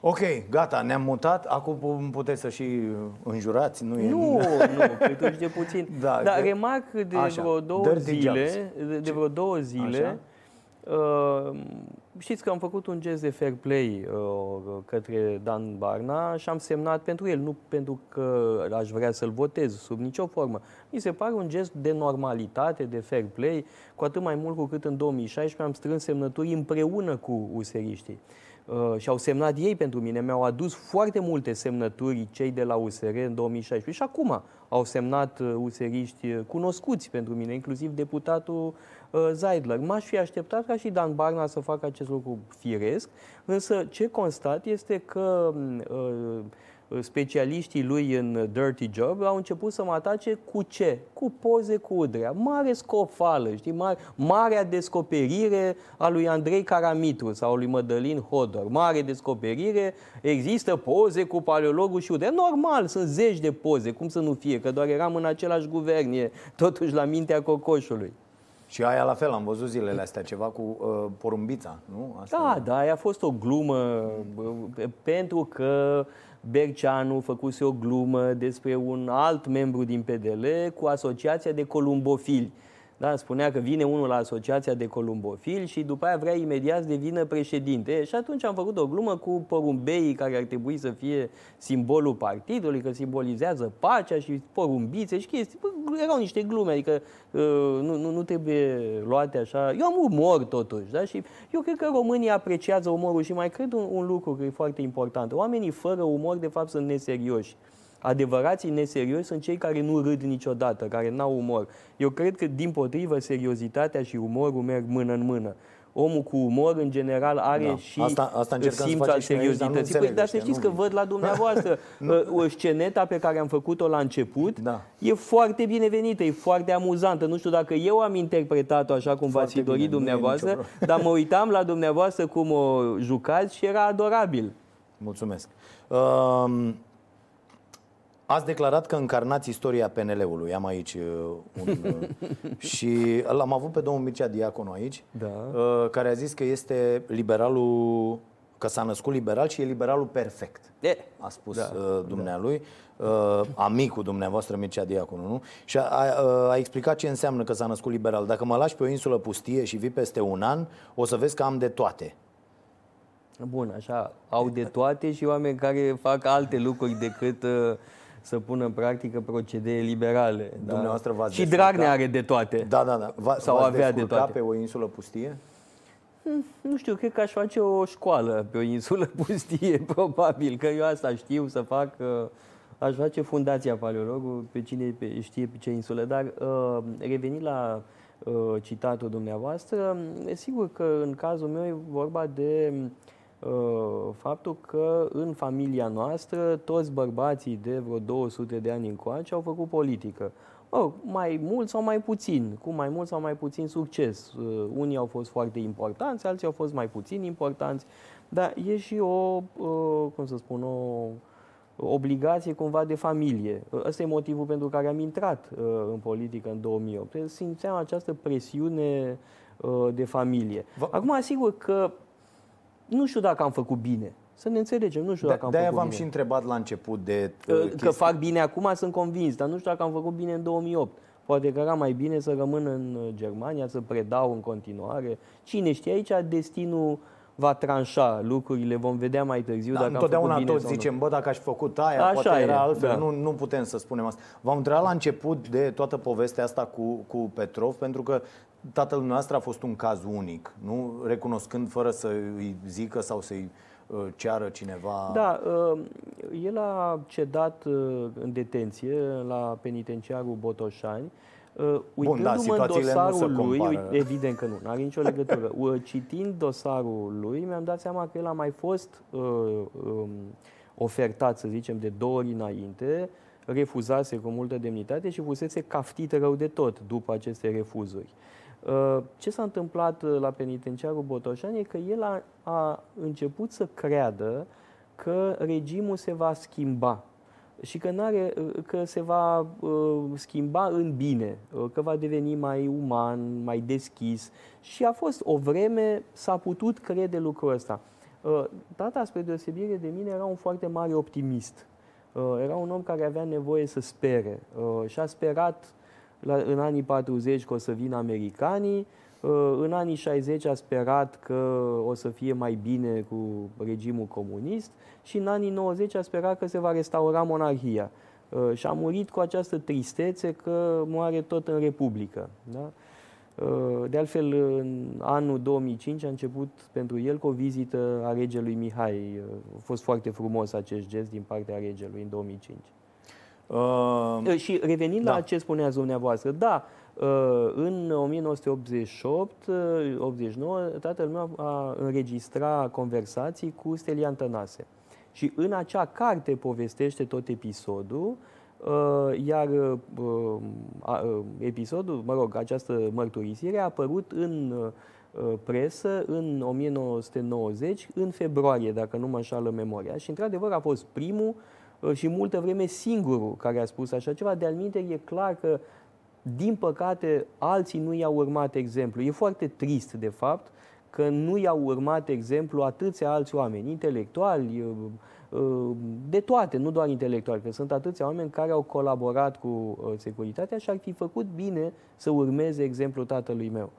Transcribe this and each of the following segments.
Ok, gata, ne-am mutat. Acum puteți să și înjurați, nu e... Nu, nu, câtuși de puțin. Da, Dar de... remarc de Așa, vreo două zile, de, de vreo două zile, Așa? Uh, știți că am făcut un gest de fair play uh, către Dan Barna și am semnat pentru el, nu pentru că aș vrea să-l votez sub nicio formă. Mi se pare un gest de normalitate, de fair play, cu atât mai mult cu cât în 2016 am strâns semnături împreună cu useriștii. Uh, și au semnat ei pentru mine, mi-au adus foarte multe semnături cei de la USR în 2016 și acum au semnat useriști uh, cunoscuți pentru mine, inclusiv deputatul uh, Zeidler. M-aș fi așteptat ca și Dan Barna să facă acest lucru firesc, însă ce constat este că uh, specialiștii lui în Dirty Job au început să mă atace cu ce? Cu poze cu Udrea. Mare scofală, știi? Mare, marea descoperire a lui Andrei Caramitru sau lui Mădălin Hodor. Mare descoperire, există poze cu paleologul și Udrea. Normal, sunt zeci de poze, cum să nu fie, că doar eram în același guvern, e totuși la mintea cocoșului. Și aia la fel, am văzut zilele astea ceva cu uh, porumbița, nu? Asta da, da, aia a fost o glumă, uh, pentru că Berceanu făcuse o glumă despre un alt membru din PDL cu Asociația de Columbofili. Da, spunea că vine unul la Asociația de Columbofili și după aia vrea imediat să devină președinte. Și atunci am făcut o glumă cu porumbeii care ar trebui să fie simbolul partidului, că simbolizează pacea și porumbițe și chestii. Erau niște glume, adică uh, nu, nu, nu trebuie luate așa. Eu am umor totuși, da? Și eu cred că România apreciază umorul și mai cred un, un lucru care e foarte important. Oamenii fără umor, de fapt, sunt neserioși. Adevărații neserioși sunt cei care nu râd niciodată, care n-au umor. Eu cred că, din potrivă, seriozitatea și umorul merg mână în mână omul cu umor, în general, are da. și asta, asta simț al seriozității. Păi, dar să știți că văd la dumneavoastră uh, sceneta pe care am făcut-o la început da. e foarte binevenită, e foarte amuzantă. Nu știu dacă eu am interpretat-o așa cum v-ați fi dorit dumneavoastră, dar mă uitam la dumneavoastră cum o jucați și era adorabil. Mulțumesc. Uh, Ați declarat că încarnați istoria PNL-ului. Am aici uh, un... Uh, și l-am avut pe domnul Mircea Diaconu aici, da. uh, care a zis că este liberalul, că s-a născut liberal și e liberalul perfect. E. A spus da. uh, dumnealui. Uh, amicul dumneavoastră, Mircea Diaconu, nu? Și a, a, a explicat ce înseamnă că s-a născut liberal. Dacă mă lași pe o insulă pustie și vii peste un an, o să vezi că am de toate. Bun, așa, au de toate și oameni care fac alte lucruri decât... Uh să pună în practică procedee liberale. Da? Dumneavoastră v-ați Și Dragnea are de toate. Da, da, da. Va, Sau avea de toate. pe o insulă pustie? Hmm, nu știu, cred că aș face o școală pe o insulă pustie, probabil, că eu asta știu să fac. Aș face fundația paleologul, pe cine știe pe ce insulă, dar uh, revenind la uh, citatul dumneavoastră, e sigur că în cazul meu e vorba de uh, Uh, faptul că în familia noastră toți bărbații de vreo 200 de ani încoace au făcut politică. Oh, mai mult sau mai puțin, cu mai mult sau mai puțin succes. Uh, unii au fost foarte importanți, alții au fost mai puțin importanți, dar e și o, uh, cum să spun, o obligație cumva de familie. Ăsta e motivul pentru care am intrat în politică în 2008. Simțeam această presiune de familie. Acum, asigur că nu știu dacă am făcut bine. Să ne înțelegem, nu știu dacă am de făcut v-am și întrebat la început de uh, Că chestii. fac bine acum, sunt convins, dar nu știu dacă am făcut bine în 2008. Poate că era mai bine să rămân în uh, Germania, să predau în continuare. Cine știe, aici destinul va tranșa lucrurile, vom vedea mai târziu da, dacă întotdeauna am făcut bine toți zicem, bă, dacă aș fi făcut aia, Așa poate era e, altfel. Da. Nu, nu putem să spunem asta. V-am întrebat la început de toată povestea asta cu, cu Petrov, pentru că tatăl nostru a fost un caz unic, nu? Recunoscând fără să îi zică sau să-i uh, ceară cineva. Da, uh, el a cedat uh, în detenție la penitenciarul Botoșani. Uitându-mă Bun, da, în dosarul lui, evident că nu, nu are nicio legătură. Citind dosarul lui, mi-am dat seama că el a mai fost um, ofertat, să zicem, de două ori înainte, refuzase cu multă demnitate și fusese caftit rău de tot după aceste refuzuri. Uh, ce s-a întâmplat uh, la penitenciarul Botoșan e că el a, a început să creadă că regimul se va schimba și că, n-are, uh, că se va uh, schimba în bine, că va deveni mai uman, mai deschis. Și a fost o vreme, s-a putut crede lucrul ăsta. Tata, spre deosebire de mine, era un foarte mare optimist. Era un om care avea nevoie să spere și a sperat la, în anii 40 că o să vină americanii, în anii 60 a sperat că o să fie mai bine cu regimul comunist și în anii 90 a sperat că se va restaura monarhia. Uh, și a murit cu această tristețe că moare tot în Republică. Da? Uh, de altfel, în anul 2005 a început pentru el cu o vizită a regelui Mihai. Uh, a fost foarte frumos acest gest din partea regelui în 2005. Uh, și revenind da. la ce spuneați dumneavoastră, da, în 1988-89, tatăl meu a înregistrat conversații cu Stelian Tănase. Și în acea carte povestește tot episodul, uh, iar uh, uh, episodul, mă rog, această mărturisire a apărut în presă în 1990, în februarie, dacă nu mă înșală memoria. Și, într-adevăr, a fost primul și multă vreme singurul care a spus așa ceva. De-al e clar că, din păcate, alții nu i-au urmat exemplu. E foarte trist, de fapt, că nu i-au urmat exemplu atâția alți oameni, intelectuali, uh, uh, de toate, nu doar intelectuali, că sunt atâția oameni care au colaborat cu uh, securitatea și ar fi făcut bine să urmeze exemplul tatălui meu.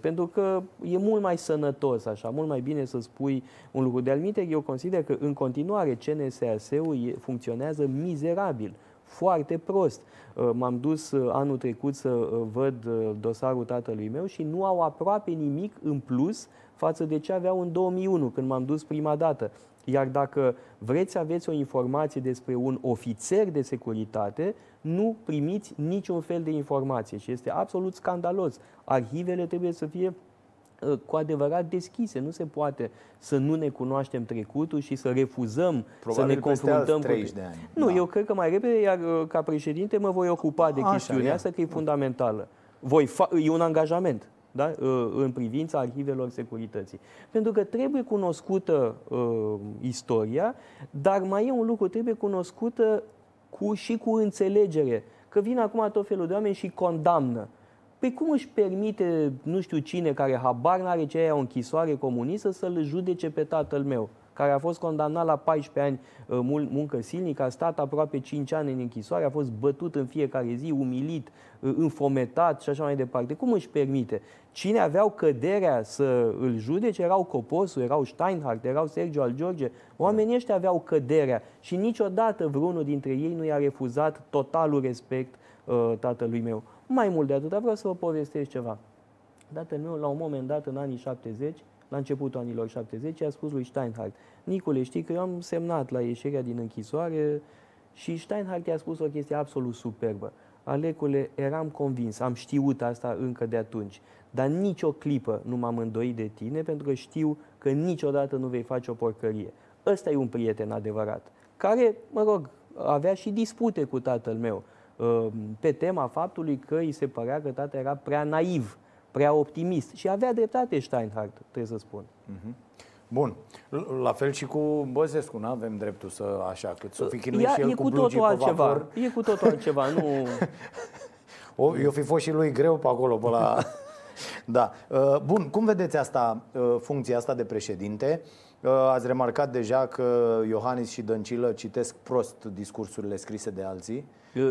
Pentru că e mult mai sănătos așa, mult mai bine să spui un lucru. De alminte, eu consider că în continuare CNSAS-ul funcționează mizerabil foarte prost. Uh, m-am dus uh, anul trecut să uh, văd dosarul tatălui meu și nu au aproape nimic în plus față de ce aveau în 2001, când m-am dus prima dată. Iar dacă vreți să aveți o informație despre un ofițer de securitate, nu primiți niciun fel de informație și este absolut scandalos. Arhivele trebuie să fie Uh, cu adevărat deschise. Nu se poate să nu ne cunoaștem trecutul și să refuzăm Probabil să ne confruntăm cu... 30 de ani. Nu, da. eu cred că mai repede, iar uh, ca președinte mă voi ocupa de Așa, chestiunea asta, că e fundamentală. Voi fa- e un angajament da? Uh, în privința arhivelor securității. Pentru că trebuie cunoscută uh, istoria, dar mai e un lucru, trebuie cunoscută cu, și cu înțelegere. Că vin acum tot felul de oameni și condamnă. Păi cum își permite, nu știu cine, care habar n-are ce e o închisoare comunistă, să-l judece pe tatăl meu, care a fost condamnat la 14 ani uh, muncă silnică, a stat aproape 5 ani în închisoare, a fost bătut în fiecare zi, umilit, uh, înfometat și așa mai departe. Cum își permite? Cine aveau căderea să îl judece erau Coposu, erau Steinhardt, erau Sergio al George. Oamenii ăștia aveau căderea și niciodată vreunul dintre ei nu i-a refuzat totalul respect uh, tatălui meu. Mai mult de atât, vreau să vă povestesc ceva. Tatăl meu, la un moment dat, în anii 70, la începutul anilor 70, a spus lui Steinhardt, Nicule, știi că eu am semnat la ieșirea din închisoare și Steinhardt i-a spus o chestie absolut superbă. Alecule, eram convins, am știut asta încă de atunci, dar nicio clipă nu m-am îndoit de tine pentru că știu că niciodată nu vei face o porcărie. Ăsta e un prieten adevărat, care, mă rog, avea și dispute cu tatăl meu Uh, pe tema faptului că îi se părea că tata era prea naiv, prea optimist. Și avea dreptate Steinhardt, trebuie să spun. Uh-huh. Bun. La fel și cu Băzescu, nu avem dreptul să așa, cât să fi chinuit și el e cu, cu totul altceva. E cu totul altceva, nu... o, eu fi fost și lui greu pe acolo, pe la... da. Uh, bun, cum vedeți asta, uh, funcția asta de președinte? Ați remarcat deja că Iohannis și Dăncilă citesc prost discursurile scrise de alții.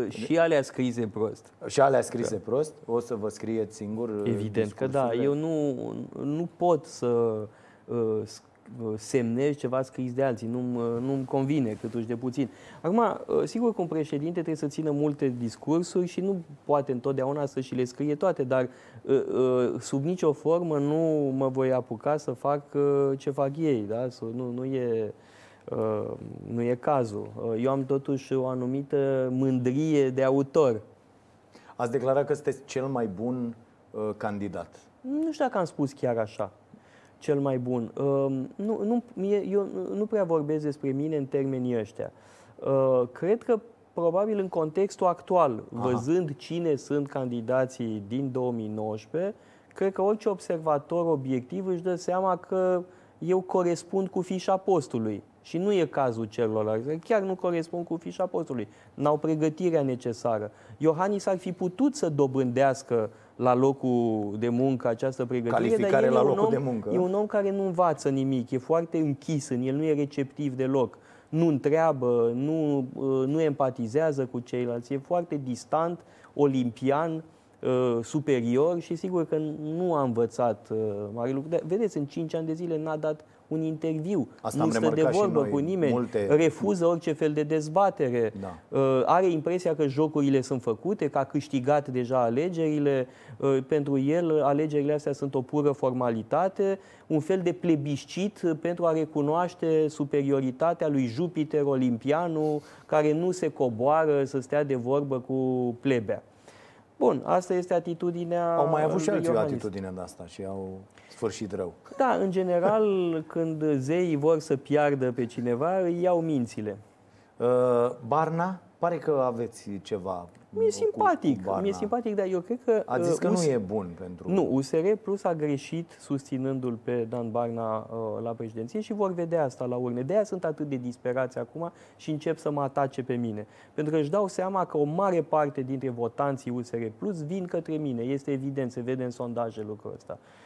Și alea scrise prost. Și alea scrise da. prost? O să vă scrieți singur Evident că da. Eu nu, nu pot să uh, semnez ceva scris de alții. Nu, nu-mi convine câtuși de puțin. Acum, uh, sigur că un președinte trebuie să țină multe discursuri și nu poate întotdeauna să și le scrie toate, dar uh, uh, sub nicio formă nu mă voi apuca să fac ce fac ei. Da? Nu, nu e Uh, nu e cazul. Uh, eu am totuși o anumită mândrie de autor. Ați declarat că sunteți cel mai bun uh, candidat. Nu știu dacă am spus chiar așa. Cel mai bun. Uh, nu, nu, eu nu prea vorbesc despre mine în termenii ăștia. Uh, cred că probabil în contextul actual, Aha. văzând cine sunt candidații din 2019, cred că orice observator obiectiv își dă seama că eu corespund cu fișa postului Și nu e cazul celorlalți. Chiar nu corespund cu fișa postului. N-au pregătirea necesară. Iohannis ar fi putut să dobândească la locul de muncă această pregătire, Calificare dar la locul om, de muncă. e un om care nu învață nimic, e foarte închis în el, nu e receptiv deloc nu întreabă, nu, uh, nu empatizează cu ceilalți, e foarte distant, olimpian, uh, superior și sigur că nu a învățat uh, mare lucru. Vedeți, în 5 ani de zile n-a dat un interviu, Asta nu stă de vorbă noi, cu nimeni, multe... refuză orice fel de dezbatere, da. uh, are impresia că jocurile sunt făcute, că a câștigat deja alegerile, uh, pentru el alegerile astea sunt o pură formalitate, un fel de plebiscit pentru a recunoaște superioritatea lui Jupiter Olimpianu, care nu se coboară să stea de vorbă cu plebea. Bun, asta este atitudinea Au mai avut și alții Iohannis. atitudinea de asta și au sfârșit rău. Da, în general, când zeii vor să piardă pe cineva, îi iau mințile. Uh, Barna, pare că aveți ceva mi-e simpatic, mi-e simpatic, dar eu cred că... A zis că US... nu e bun pentru... Nu, USR Plus a greșit susținându-l pe Dan Barna uh, la președinție și vor vedea asta la urne. De aia sunt atât de disperați acum și încep să mă atace pe mine. Pentru că își dau seama că o mare parte dintre votanții USR Plus vin către mine. Este evident, se vede în sondaje lucrul ăsta. Uh,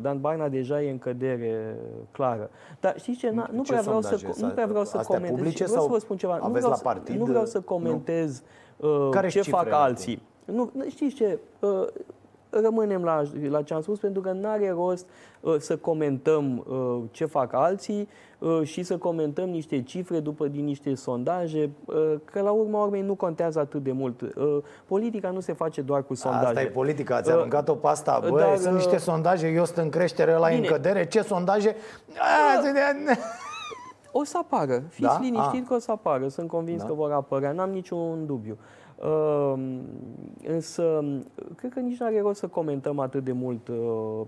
Dan Barna deja e în cădere clară. Dar știți ce? Nu ce prea vreau să, nu prea vreau să comentez. Publice vreau să vă spun ceva. Nu vreau, la partid, nu vreau să comentez nu? Care ce fac alții. Nu, știți ce? Uh, rămânem la, la ce am spus, pentru că nu are rost uh, să comentăm uh, ce fac alții uh, și să comentăm niște cifre după din niște sondaje, uh, că la urma urmei nu contează atât de mult. Uh, politica nu se face doar cu sondaje. Asta e politica, ați uh, aruncat-o pe asta. Bă, dar, sunt niște uh, sondaje, eu sunt în creștere, la în cădere, ce sondaje? Uh, o să apară. Fiți da? liniștiți că o să apară. Sunt convins da? că vor apărea. N-am niciun dubiu. Uh, însă, cred că nici nu are rost să comentăm atât de mult uh,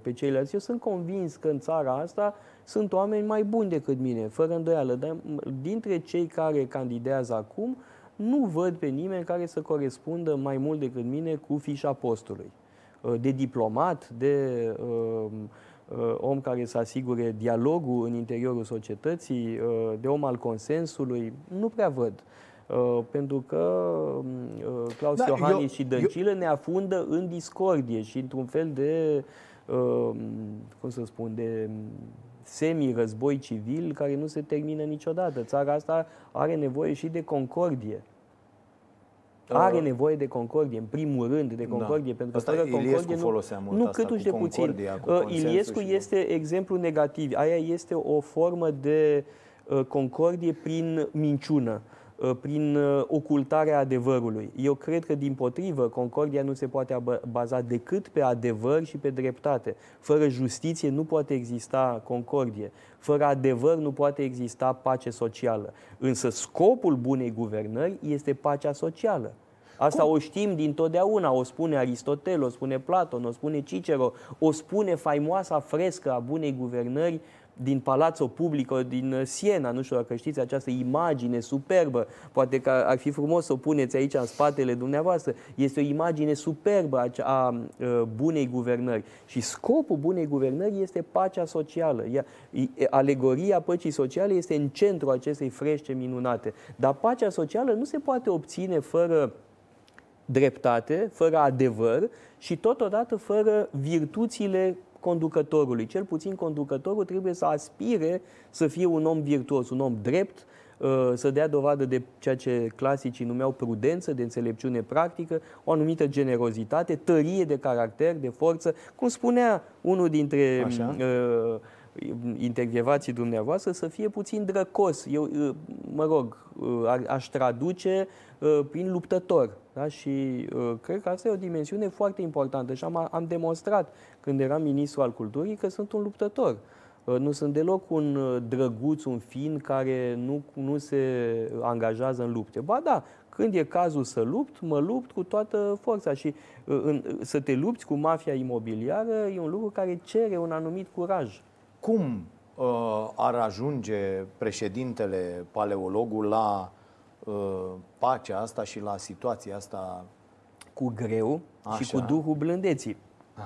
pe ceilalți. Eu sunt convins că în țara asta sunt oameni mai buni decât mine, fără îndoială. Dar dintre cei care candidează acum, nu văd pe nimeni care să corespundă mai mult decât mine cu fișa postului. Uh, de diplomat, de uh, Uh, om care să asigure dialogul în interiorul societății, uh, de om al consensului, nu prea văd. Uh, pentru că Claus da, Iohannis eu, și Dăncilă eu... ne afundă în discordie și într-un fel de, cum să spun, de semi-război civil care nu se termină niciodată. Țara asta are nevoie și de concordie are nevoie de concordie, în primul rând de da. concordie, da. pentru că asta fără concordie nu, mult nu câtuși de puțin. Uh, Iliescu este exemplu negativ. Aia este o formă de uh, concordie prin minciună uh, prin ocultarea adevărului. Eu cred că, din potrivă, concordia nu se poate baza decât pe adevăr și pe dreptate. Fără justiție nu poate exista concordie. Fără adevăr nu poate exista pace socială. Însă scopul bunei guvernări este pacea socială. Asta Cum? o știm din totdeauna, o spune Aristotel, o spune Platon, o spune Cicero, o spune faimoasa frescă a bunei guvernări din Palazzo Publico din Siena, nu știu dacă știți această imagine superbă, poate că ar fi frumos să o puneți aici în spatele dumneavoastră, este o imagine superbă a, a, a bunei guvernări. Și scopul bunei guvernări este pacea socială. Ea, alegoria păcii sociale este în centrul acestei frește minunate, dar pacea socială nu se poate obține fără dreptate, fără adevăr și totodată fără virtuțile conducătorului. Cel puțin conducătorul trebuie să aspire să fie un om virtuos, un om drept, uh, să dea dovadă de ceea ce clasicii numeau prudență, de înțelepciune practică, o anumită generozitate, tărie de caracter, de forță. Cum spunea unul dintre Așa. Uh, intervievații dumneavoastră, să fie puțin drăcos. Eu, uh, mă rog, aș traduce prin luptător. Da? Și uh, cred că asta e o dimensiune foarte importantă și am, am demonstrat când eram ministru al culturii că sunt un luptător. Uh, nu sunt deloc un uh, drăguț, un fin care nu, nu se angajează în lupte. Ba da, când e cazul să lupt, mă lupt cu toată forța și uh, în, să te lupți cu mafia imobiliară e un lucru care cere un anumit curaj. Cum uh, ar ajunge președintele, paleologul, la Uh, pacea asta și la situația asta cu greu Așa. și cu duhul blândeții.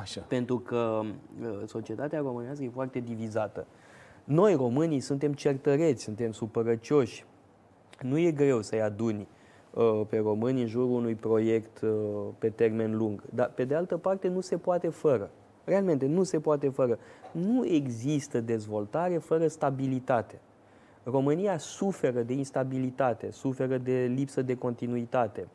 Așa. Pentru că uh, societatea românească e foarte divizată. Noi, românii, suntem certăreți, suntem supărăcioși. Nu e greu să-i aduni uh, pe români în jurul unui proiect uh, pe termen lung. Dar, pe de altă parte, nu se poate fără. Realmente, nu se poate fără. Nu există dezvoltare fără stabilitate. România suferă de instabilitate, suferă de lipsă de continuitate,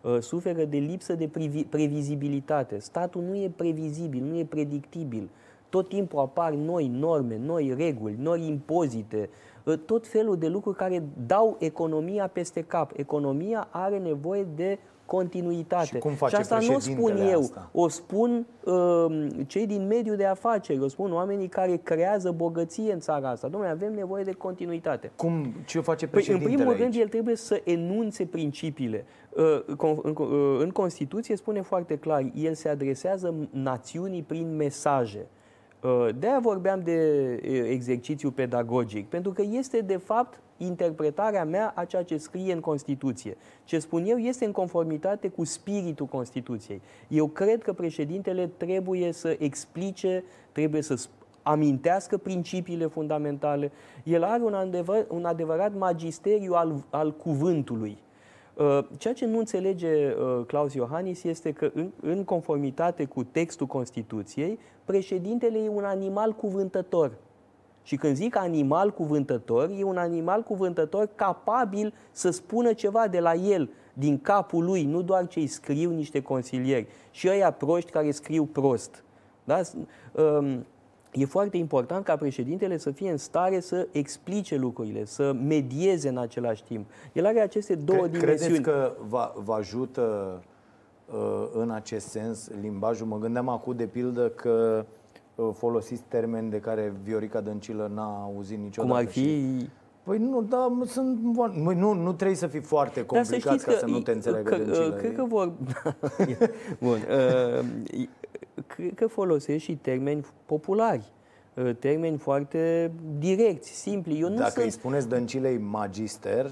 uh, suferă de lipsă de previzibilitate. Statul nu e previzibil, nu e predictibil. Tot timpul apar noi norme, noi reguli, noi impozite, ă, tot felul de lucruri care dau economia peste cap. Economia are nevoie de continuitate. Și, cum face și asta nu o spun eu, asta? o spun uh, cei din mediul de afaceri, o spun oamenii care creează bogăție în țara asta. Domnule, avem nevoie de continuitate. Cum, ce face președintele păi, În primul aici? rând, el trebuie să enunțe principiile. Uh, în, uh, în Constituție spune foarte clar, el se adresează națiunii prin mesaje. Uh, de-aia vorbeam de uh, exercițiu pedagogic, pentru că este de fapt interpretarea mea a ceea ce scrie în Constituție. Ce spun eu este în conformitate cu spiritul Constituției. Eu cred că președintele trebuie să explice, trebuie să amintească principiile fundamentale. El are un, adevăr, un adevărat magisteriu al, al cuvântului. Uh, ceea ce nu înțelege uh, Claus Iohannis este că, în, în conformitate cu textul Constituției, președintele e un animal cuvântător. Și când zic animal cuvântător, e un animal cuvântător capabil să spună ceva de la el, din capul lui, nu doar ce îi scriu niște consilieri. Și ăia proști care scriu prost. Da? Um, e foarte important ca președintele să fie în stare să explice lucrurile, să medieze în același timp. El are aceste două Cre- dimensiuni. Credeți că vă, vă ajută uh, în acest sens limbajul? Mă gândeam acum, de pildă, că uh, folosiți termeni de care Viorica Dăncilă n-a auzit niciodată. Cum ar fi... Și... Păi nu, da, sunt, nu, nu trebuie să fii foarte complicat să ca să nu te înțeleagă că, Dăncilă. Cred că vor... Bun. Uh, cred că folosești și termeni populari uh, termeni foarte direcți, simpli. Eu nu Dacă sunt... îi spuneți Dăncilei magister,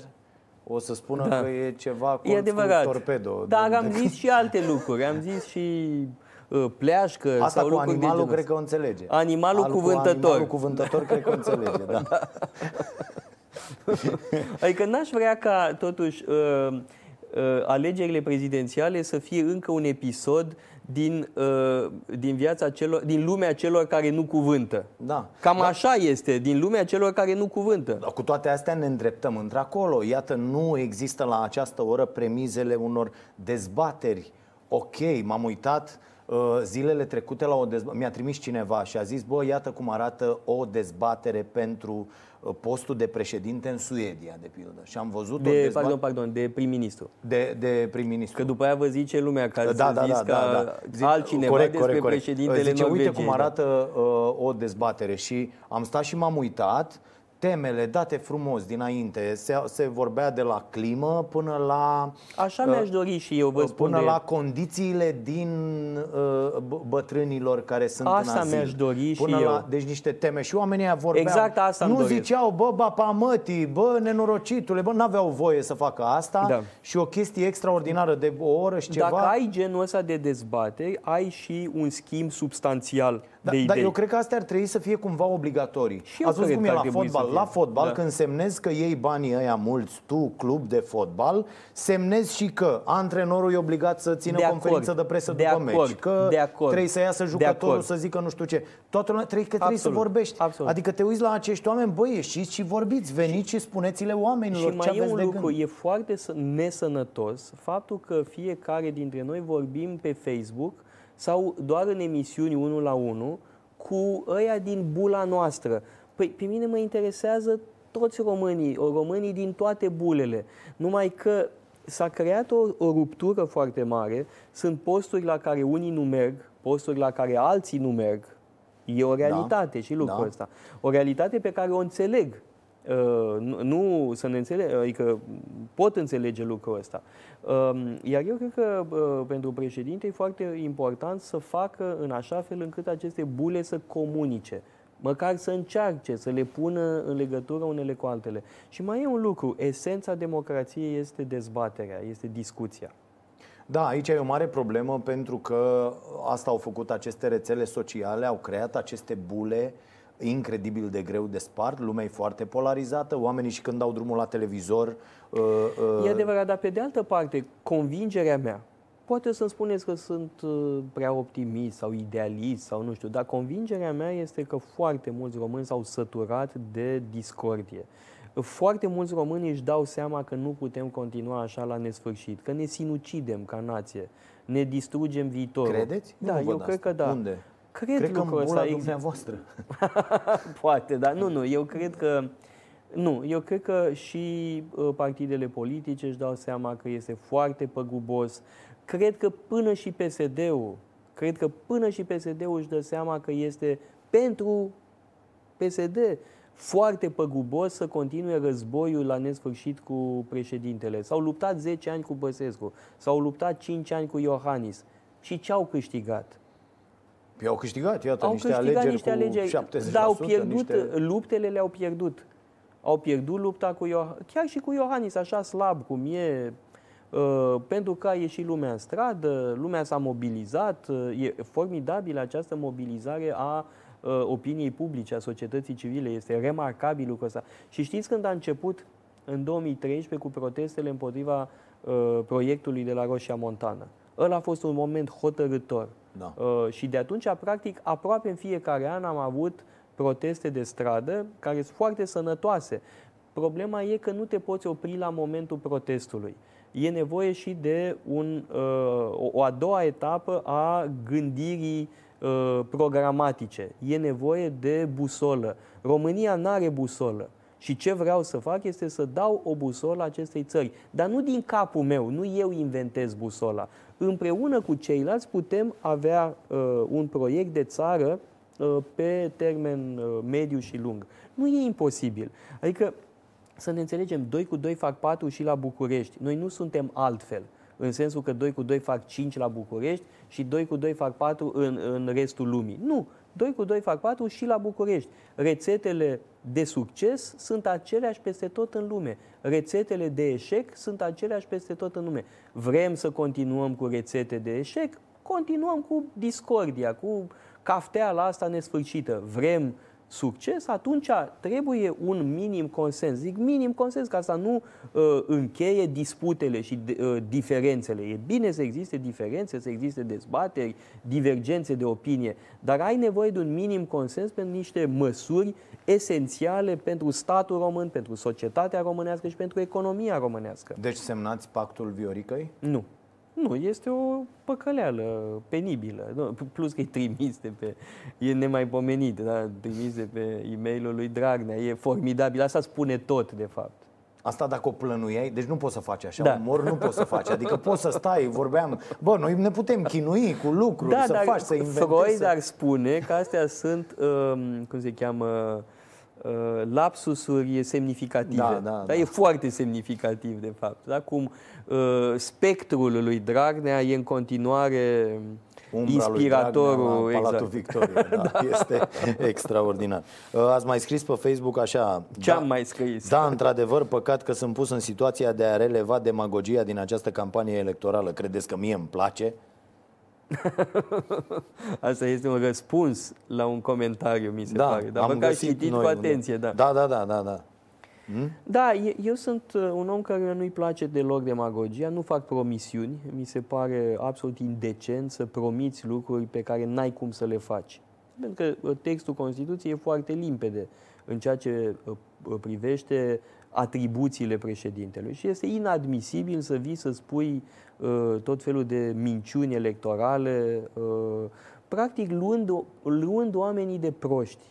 o să spună da. că e ceva cu, e adevărat. cu torpedo. Dar am zis și alte lucruri. Am zis și uh, pleașcă Asta sau cu lucruri animalul de cred că o înțelege. Animalul Al, cuvântător. Cu animalul cuvântător cred că o înțelege, da. da. adică n-aș vrea ca totuși uh, uh, alegerile prezidențiale să fie încă un episod din, uh, din viața celor, din lumea celor care nu cuvântă. Da. Cam da. așa este, din lumea celor care nu cuvântă. Da, cu toate astea ne îndreptăm într-acolo. Iată, nu există la această oră premizele unor dezbateri. Ok, m-am uitat uh, zilele trecute la o dezbatere. Mi-a trimis cineva și a zis, bă, iată cum arată o dezbatere pentru Uh, postul de președinte în Suedia, de pildă. Și am văzut de, dezbat... Pardon, pardon, de prim-ministru. De, de prim-ministru. Că după aia vă zice lumea că da, da, da, zis da, ca da, da. Zic, altcineva corect, despre corect, președintele Zice, Norvegiei. uite cum arată uh, o dezbatere și am stat și m-am uitat temele date frumos dinainte. Se, se vorbea de la climă până la... Așa mi-aș uh, dori și eu, vă spun Până de... la condițiile din uh, bătrânilor care sunt asta în azil. mi-aș dori până și la, eu. Deci niște teme. Și oamenii aia vorbeau... Exact asta Nu doresc. ziceau, bă, bapamătii, bă, nenorocitule, bă, n-aveau voie să facă asta. Da. Și o chestie extraordinară de o oră și ceva... Dacă ai genul ăsta de dezbateri, ai și un schimb substanțial da, de idei. Dar eu cred că astea ar trebui să fie cumva obligatorii. Și Ați văzut cum e la fotbal. La fotbal, da. când semnezi că iei banii ăia mulți, tu, club de fotbal, semnezi și că antrenorul e obligat să țină de conferință de presă de după acord. meci, că de acord. trebuie să iasă jucătorul să zică nu știu ce. Toată lumea trebuie, că trebuie Absolut. să vorbești. Absolut. Adică te uiți la acești oameni, băi, ieșiți și vorbiți, veniți și, și spuneți-le oamenilor și ce mai aveți e un de lucru, gând. e foarte nesănătos faptul că fiecare dintre noi vorbim pe Facebook sau doar în emisiuni unul la unul cu ăia din bula noastră. Păi pe mine mă interesează toți românii, o românii din toate bulele. Numai că s-a creat o, o ruptură foarte mare, sunt posturi la care unii nu merg, posturi la care alții nu merg. E o realitate da, și lucrul da. ăsta. O realitate pe care o înțeleg. Uh, nu, nu să ne înțeleg, adică pot înțelege lucrul ăsta. Uh, iar eu cred că uh, pentru președinte e foarte important să facă în așa fel încât aceste bule să comunice măcar să încearce să le pună în legătură unele cu altele. Și mai e un lucru, esența democrației este dezbaterea, este discuția. Da, aici e o mare problemă pentru că asta au făcut aceste rețele sociale, au creat aceste bule incredibil de greu de spart, lumea e foarte polarizată, oamenii și când dau drumul la televizor... Uh, uh... E adevărat, dar pe de altă parte, convingerea mea, poate să-mi spuneți că sunt uh, prea optimist sau idealist sau nu știu, dar convingerea mea este că foarte mulți români s-au săturat de discordie. Foarte mulți români își dau seama că nu putem continua așa la nesfârșit, că ne sinucidem ca nație, ne distrugem viitorul. Credeți? Da, eu cred că da. Unde? Cred, cred că în bula dumneavoastră. Poate, dar nu, nu. Eu cred că nu, eu cred că și uh, partidele politice își dau seama că este foarte păgubos. Cred că până și PSD-ul, cred că până și PSD-ul își dă seama că este pentru PSD foarte păgubos să continue războiul la nesfârșit cu președintele. S-au luptat 10 ani cu Băsescu, s-au luptat 5 ani cu Iohannis. Și ce au câștigat? Păi au câștigat, iată, au niște câștigat alegeri niște alegeri, cu 70%. Dar au pierdut, niște... luptele le-au pierdut. Au pierdut lupta cu Iohannis, chiar și cu Iohannis, așa slab cum e, uh, pentru că a ieșit lumea în stradă, lumea s-a mobilizat, uh, e formidabilă această mobilizare a uh, opiniei publice, a societății civile, este remarcabil lucrul ăsta. Și știți când a început în 2013 cu protestele împotriva proiectului de la Roșia Montană? Ăla a fost un moment hotărător. Da. Uh, și de atunci, practic, aproape în fiecare an am avut proteste de stradă care sunt foarte sănătoase. Problema e că nu te poți opri la momentul protestului. E nevoie și de un, uh, o a doua etapă a gândirii uh, programatice. E nevoie de busolă. România nu are busolă. Și ce vreau să fac este să dau o busolă acestei țări. Dar nu din capul meu, nu eu inventez busola împreună cu ceilalți putem avea uh, un proiect de țară uh, pe termen uh, mediu și lung. Nu e imposibil. Adică să ne înțelegem, 2 cu 2 fac 4 și la București. Noi nu suntem altfel, în sensul că 2 cu 2 fac 5 la București și 2 cu 2 fac 4 în, în restul lumii. Nu! 2 cu 2 fac 4 și la București. Rețetele de succes sunt aceleași peste tot în lume. Rețetele de eșec sunt aceleași peste tot în lume. Vrem să continuăm cu rețete de eșec? Continuăm cu discordia, cu cafteala asta nesfârșită. Vrem succes, atunci trebuie un minim consens. Zic minim consens ca să nu uh, încheie disputele și uh, diferențele. E bine să existe diferențe, să existe dezbateri, divergențe de opinie, dar ai nevoie de un minim consens pentru niște măsuri esențiale pentru statul român, pentru societatea românească și pentru economia românească. Deci semnați pactul Vioricăi? Nu. Nu, este o păcăleală penibilă. Plus că e trimis de pe... E nemaipomenit, da? trimis de pe e mail lui Dragnea. E formidabil. Asta spune tot, de fapt. Asta dacă o plănuiai, deci nu poți să faci așa, da. umor nu poți să faci, adică poți să stai, vorbeam, bă, noi ne putem chinui cu lucruri, da, să dar faci, să inventezi. Freud să... ar spune că astea sunt, um, cum se cheamă, Uh, lapsusuri semnificative. Da, da, da. E foarte semnificativ, de fapt. Da? Cum uh, spectrul lui Dragnea e în continuare Umbra inspiratorul. Lui Dragnea, exact. Victoria, da, da. Este extraordinar. Uh, ați mai scris pe Facebook așa... Ce da, am mai scris? Da, într-adevăr, păcat că sunt pus în situația de a releva demagogia din această campanie electorală. Credeți că mie îmi place? Asta este un răspuns la un comentariu, mi se da, pare. Dar am citit cu atenție, da. Da, da, da, da, da. Hmm? Da, eu sunt uh, un om care nu-i place deloc demagogia, nu fac promisiuni, mi se pare absolut indecent să promiți lucruri pe care n-ai cum să le faci. Pentru că uh, textul Constituției e foarte limpede în ceea ce uh, privește atribuțiile președintelui și este inadmisibil să vii să spui uh, tot felul de minciuni electorale, uh, practic luând, luând oamenii de proști.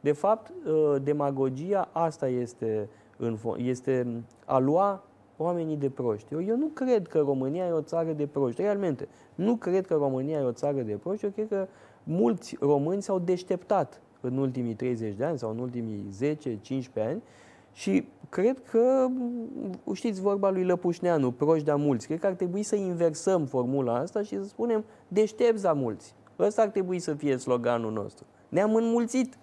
De fapt, uh, demagogia asta este, în fond, este a lua oamenii de proști. Eu, eu nu cred că România e o țară de proști, realmente. Nu cred că România e o țară de proști, eu cred că mulți români s-au deșteptat în ultimii 30 de ani sau în ultimii 10-15 ani și cred că, știți vorba lui Lăpușneanu, proști de mulți, cred că ar trebui să inversăm formula asta și să spunem deștepți de mulți. Ăsta ar trebui să fie sloganul nostru. Ne-am înmulțit.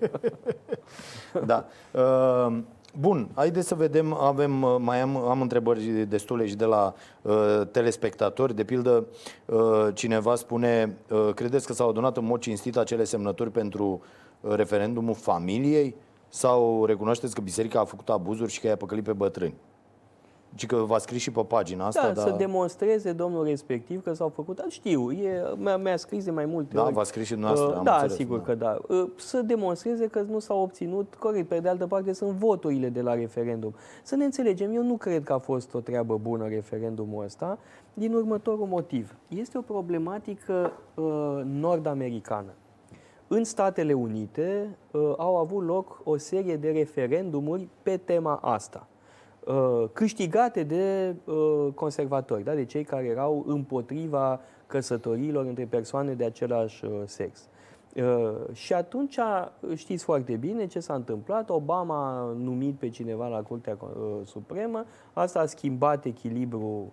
da. Uh, Bun, haideți să vedem, avem, mai am, am întrebări destule și de la uh, telespectatori. De pildă, uh, cineva spune, uh, credeți că s-au adunat în mod cinstit acele semnături pentru uh, referendumul familiei? Sau recunoașteți că biserica a făcut abuzuri și că i-a păcălit pe bătrâni? Și că v-a scris și pe pagina asta. Da, dar... să demonstreze domnul respectiv că s-au făcut. Știu, e, mi-a, mi-a scris de mai multe da, ori. Da, v-a scris și dumneavoastră. Uh, da, înțeles, sigur da. că da. Uh, să demonstreze că nu s-au obținut, corect, pe de altă parte sunt voturile de la referendum. Să ne înțelegem, eu nu cred că a fost o treabă bună referendumul ăsta, din următorul motiv. Este o problematică uh, nord-americană. În Statele Unite uh, au avut loc o serie de referendumuri pe tema asta. Uh, câștigate de uh, conservatori, da? de cei care erau împotriva căsătoriilor între persoane de același uh, sex. Și atunci știți foarte bine ce s-a întâmplat. Obama a numit pe cineva la Curtea Supremă. Asta a schimbat echilibrul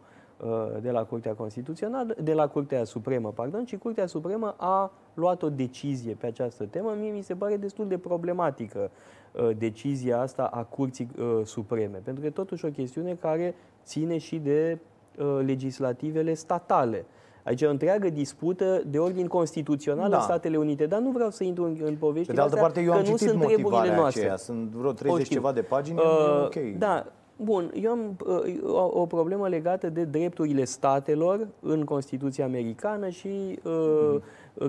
de la Curtea Constituțională, de la Curtea Supremă, pardon, și Curtea Supremă a luat o decizie pe această temă. Mie mi se pare destul de problematică Uh, decizia asta a Curții uh, Supreme. Pentru că totuși o chestiune care ține și de uh, legislativele statale. Aici e o întreagă dispută de ordin constituțional da. în Statele Unite, dar nu vreau să intru în, în povești. Pe de altă parte, eu am citit sunt motivarea noastre. aceea. Sunt vreo 30 ceva de pagini. Uh, ok. Da, Bun, eu am uh, o, o problemă legată de drepturile statelor în Constituția Americană și uh, mm Uh,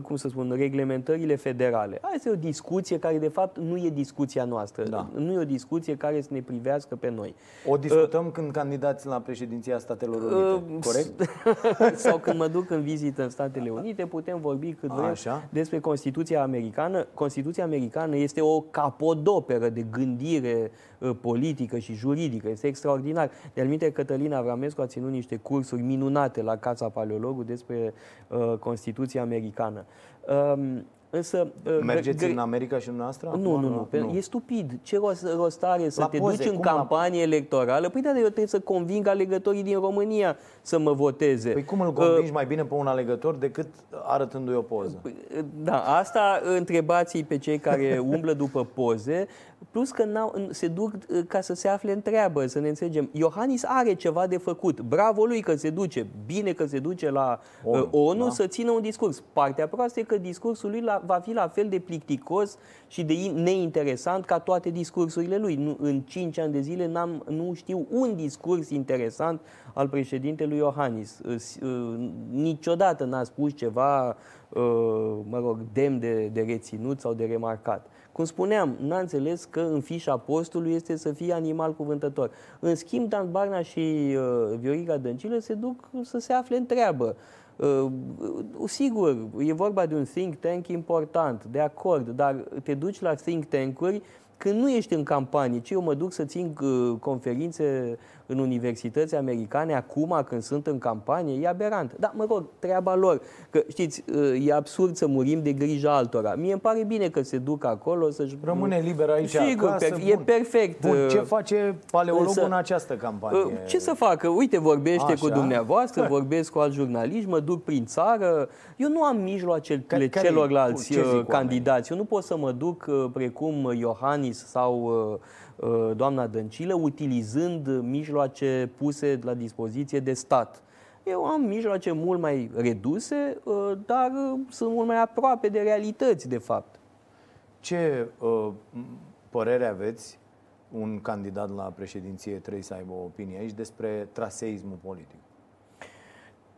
cum să spun, reglementările federale. Asta este o discuție care, de fapt, nu e discuția noastră. Da. Nu e o discuție care să ne privească pe noi. O discutăm uh, când candidați la președinția Statelor Unite, uh, corect? sau când mă duc în vizită în Statele Unite, putem vorbi cât vrem Așa. despre Constituția Americană. Constituția Americană este o capodoperă de gândire uh, politică și juridică. Este extraordinar. De alminte, Cătălina Avramescu a ținut niște cursuri minunate la Casa Paleologul despre uh, Constituția Americană europeană. Um, Însă, uh, Mergeți în America și în noastră? Nu, nu, nu, nu. E stupid. Ce rost are să la te poze, duci în campanie la... electorală? Păi da, eu trebuie să conving alegătorii din România să mă voteze. Păi cum îl convingi uh, mai bine pe un alegător decât arătându-i o poză? Păi, da, asta întrebați pe cei care umblă după poze, plus că se duc uh, ca să se afle în treabă, să ne înțelegem. Iohannis are ceva de făcut. Bravo lui că se duce, bine că se duce la ONU, uh, ONU da? să țină un discurs. Partea proastă e că discursul lui la, va fi la fel de plicticos și de neinteresant ca toate discursurile lui. Nu, în 5 ani de zile n-am, nu știu un discurs interesant al președintelui Iohannis. Niciodată n-a spus ceva, uh, mă rog, demn de, de reținut sau de remarcat. Cum spuneam, n-a înțeles că în fișa postului este să fie animal cuvântător. În schimb, Dan Barna și uh, Viorica Dăncilă se duc să se afle în treabă. Uh, sigur, e vorba de un think tank important, de acord, dar te duci la think tank-uri când nu ești în campanie, ci eu mă duc să țin uh, conferințe în universități americane acum când sunt în campanie, e aberant. Dar, mă rog, treaba lor. Că, știți, uh, e absurd să murim de grija altora. Mie îmi pare bine că se duc acolo să-și... Rămâne liber aici Sigur, acasă, e bun. perfect. Bun, ce face paleologul Însă, în această campanie? Ce să facă? Uite, vorbește Așa. cu dumneavoastră, vorbesc cu alt jurnalist, mă duc prin țară. Eu nu am mijloacele care, celorlalți uh, candidați. Eu nu pot să mă duc precum Iohannis sau Uh, doamna Dăncilă, utilizând mijloace puse la dispoziție de stat. Eu am mijloace mult mai reduse, uh, dar uh, sunt mult mai aproape de realități, de fapt. Ce uh, părere aveți un candidat la președinție trebuie să aibă o opinie aici despre traseismul politic?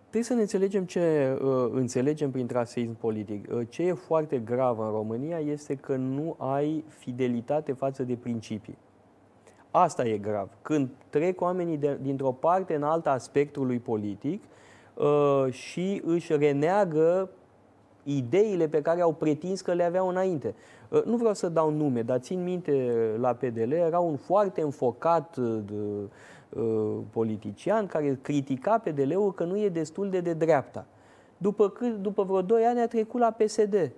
Trebuie să ne înțelegem ce uh, înțelegem prin traseism politic. Uh, ce e foarte grav în România este că nu ai fidelitate față de principii. Asta e grav. Când trec oamenii de, dintr-o parte în alta a spectrului politic uh, și își reneagă ideile pe care au pretins că le aveau înainte. Uh, nu vreau să dau nume, dar țin minte la PDL, era un foarte înfocat uh, de, uh, politician care critica PDL-ul că nu e destul de de dreapta. După, cât, după vreo doi ani a trecut la PSD.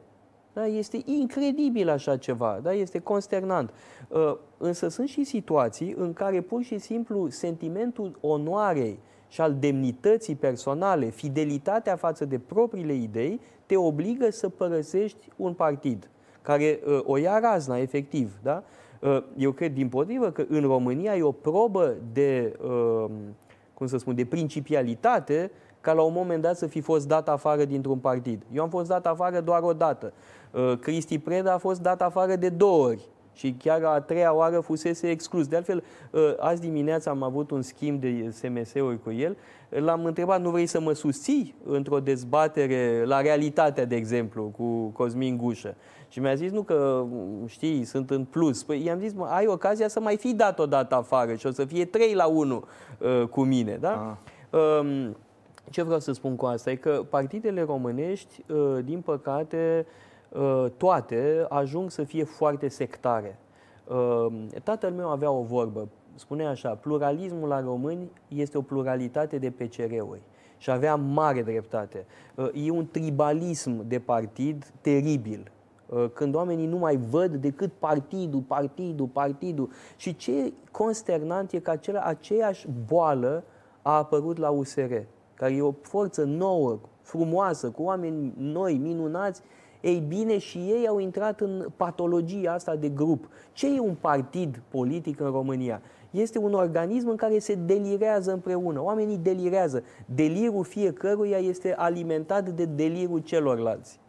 Da? Este incredibil așa ceva, da? este consternant. Uh, însă sunt și situații în care pur și simplu sentimentul onoarei și al demnității personale, fidelitatea față de propriile idei, te obligă să părăsești un partid. care o ia razna, efectiv. Da? Eu cred, din potrivă, că în România e o probă de, cum să spun, de principialitate ca la un moment dat să fi fost dat afară dintr-un partid. Eu am fost dat afară doar o dată. Cristi Preda a fost dat afară de două ori și chiar a treia oară fusese exclus. De altfel, ă, azi dimineața am avut un schimb de SMS-uri cu el. L-am întrebat, nu vrei să mă susții într-o dezbatere la realitatea, de exemplu, cu Cosmin Gușă? Și mi-a zis, nu că, știi, sunt în plus. Păi i-am zis, mă, ai ocazia să mai fi dat o dată afară și o să fie 3 la 1 uh, cu mine, da? Ah. Um, ce vreau să spun cu asta e că partidele românești, uh, din păcate, uh, Uh, toate ajung să fie foarte sectare. Uh, tatăl meu avea o vorbă, spunea așa, pluralismul la români este o pluralitate de PCR-uri. Și avea mare dreptate. Uh, e un tribalism de partid teribil când oamenii nu mai văd decât partidul, partidul, partidul. Și ce consternant e că acela, aceeași boală a apărut la USR, care e o forță nouă, frumoasă, cu oameni noi, minunați, ei bine, și ei au intrat în patologia asta de grup. Ce e un partid politic în România? Este un organism în care se delirează împreună. Oamenii delirează. Delirul fiecăruia este alimentat de delirul celorlalți.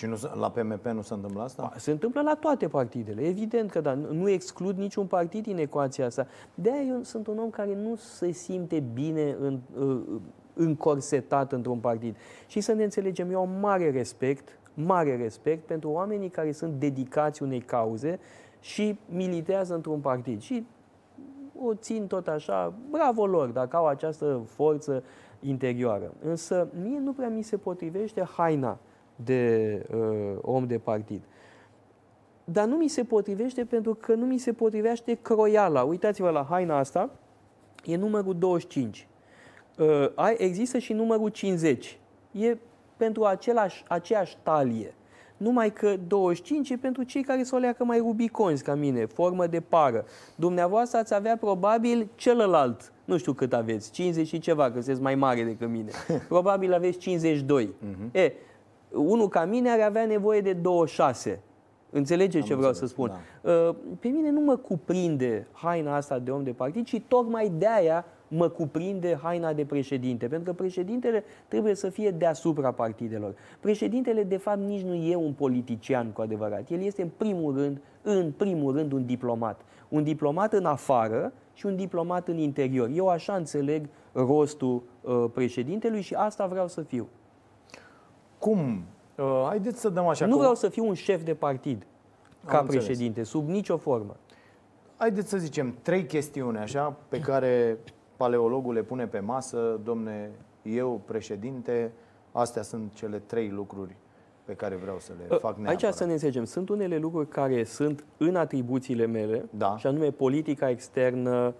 Și nu, la PMP nu se întâmplă asta? Se întâmplă la toate partidele. Evident că da. Nu exclud niciun partid din ecuația asta. De aia eu sunt un om care nu se simte bine în, încorsetat într-un partid. Și să ne înțelegem, eu am mare respect mare respect pentru oamenii care sunt dedicați unei cauze și militează într-un partid. Și o țin tot așa, bravo lor, dacă au această forță interioară. Însă mie nu prea mi se potrivește haina de uh, om de partid. Dar nu mi se potrivește pentru că nu mi se potrivește croiala. Uitați-vă la haina asta, e numărul 25. Uh, există și numărul 50. E pentru același, aceeași talie. Numai că 25 e pentru cei care să o leacă mai rubiconzi ca mine, formă de pară. Dumneavoastră ați avea probabil celălalt, nu știu cât aveți, 50 și ceva, că sunteți mai mare decât mine. Probabil aveți 52. Uh-huh. Mhm. E, unul ca mine ar avea nevoie de 26. Înțelegeți ce vreau înțeles, să spun? Da. Uh, pe mine nu mă cuprinde haina asta de om de partid, ci tocmai de aia mă cuprinde haina de președinte, pentru că președintele trebuie să fie deasupra partidelor. Președintele, de fapt, nici nu e un politician cu adevărat. El este, în primul rând, în primul rând, un diplomat. Un diplomat în afară și un diplomat în interior. Eu așa înțeleg rostul uh, președintelui și asta vreau să fiu. Cum? Uh, haideți să dăm așa. Nu cum... vreau să fiu un șef de partid ca Am președinte, înțeles. sub nicio formă. Haideți să zicem trei chestiuni așa pe care paleologul le pune pe masă, domne, eu, președinte, astea sunt cele trei lucruri pe care vreau să le fac neapărat. Aici să ne înțelegem. Sunt unele lucruri care sunt în atribuțiile mele, da. și anume politica externă, ă,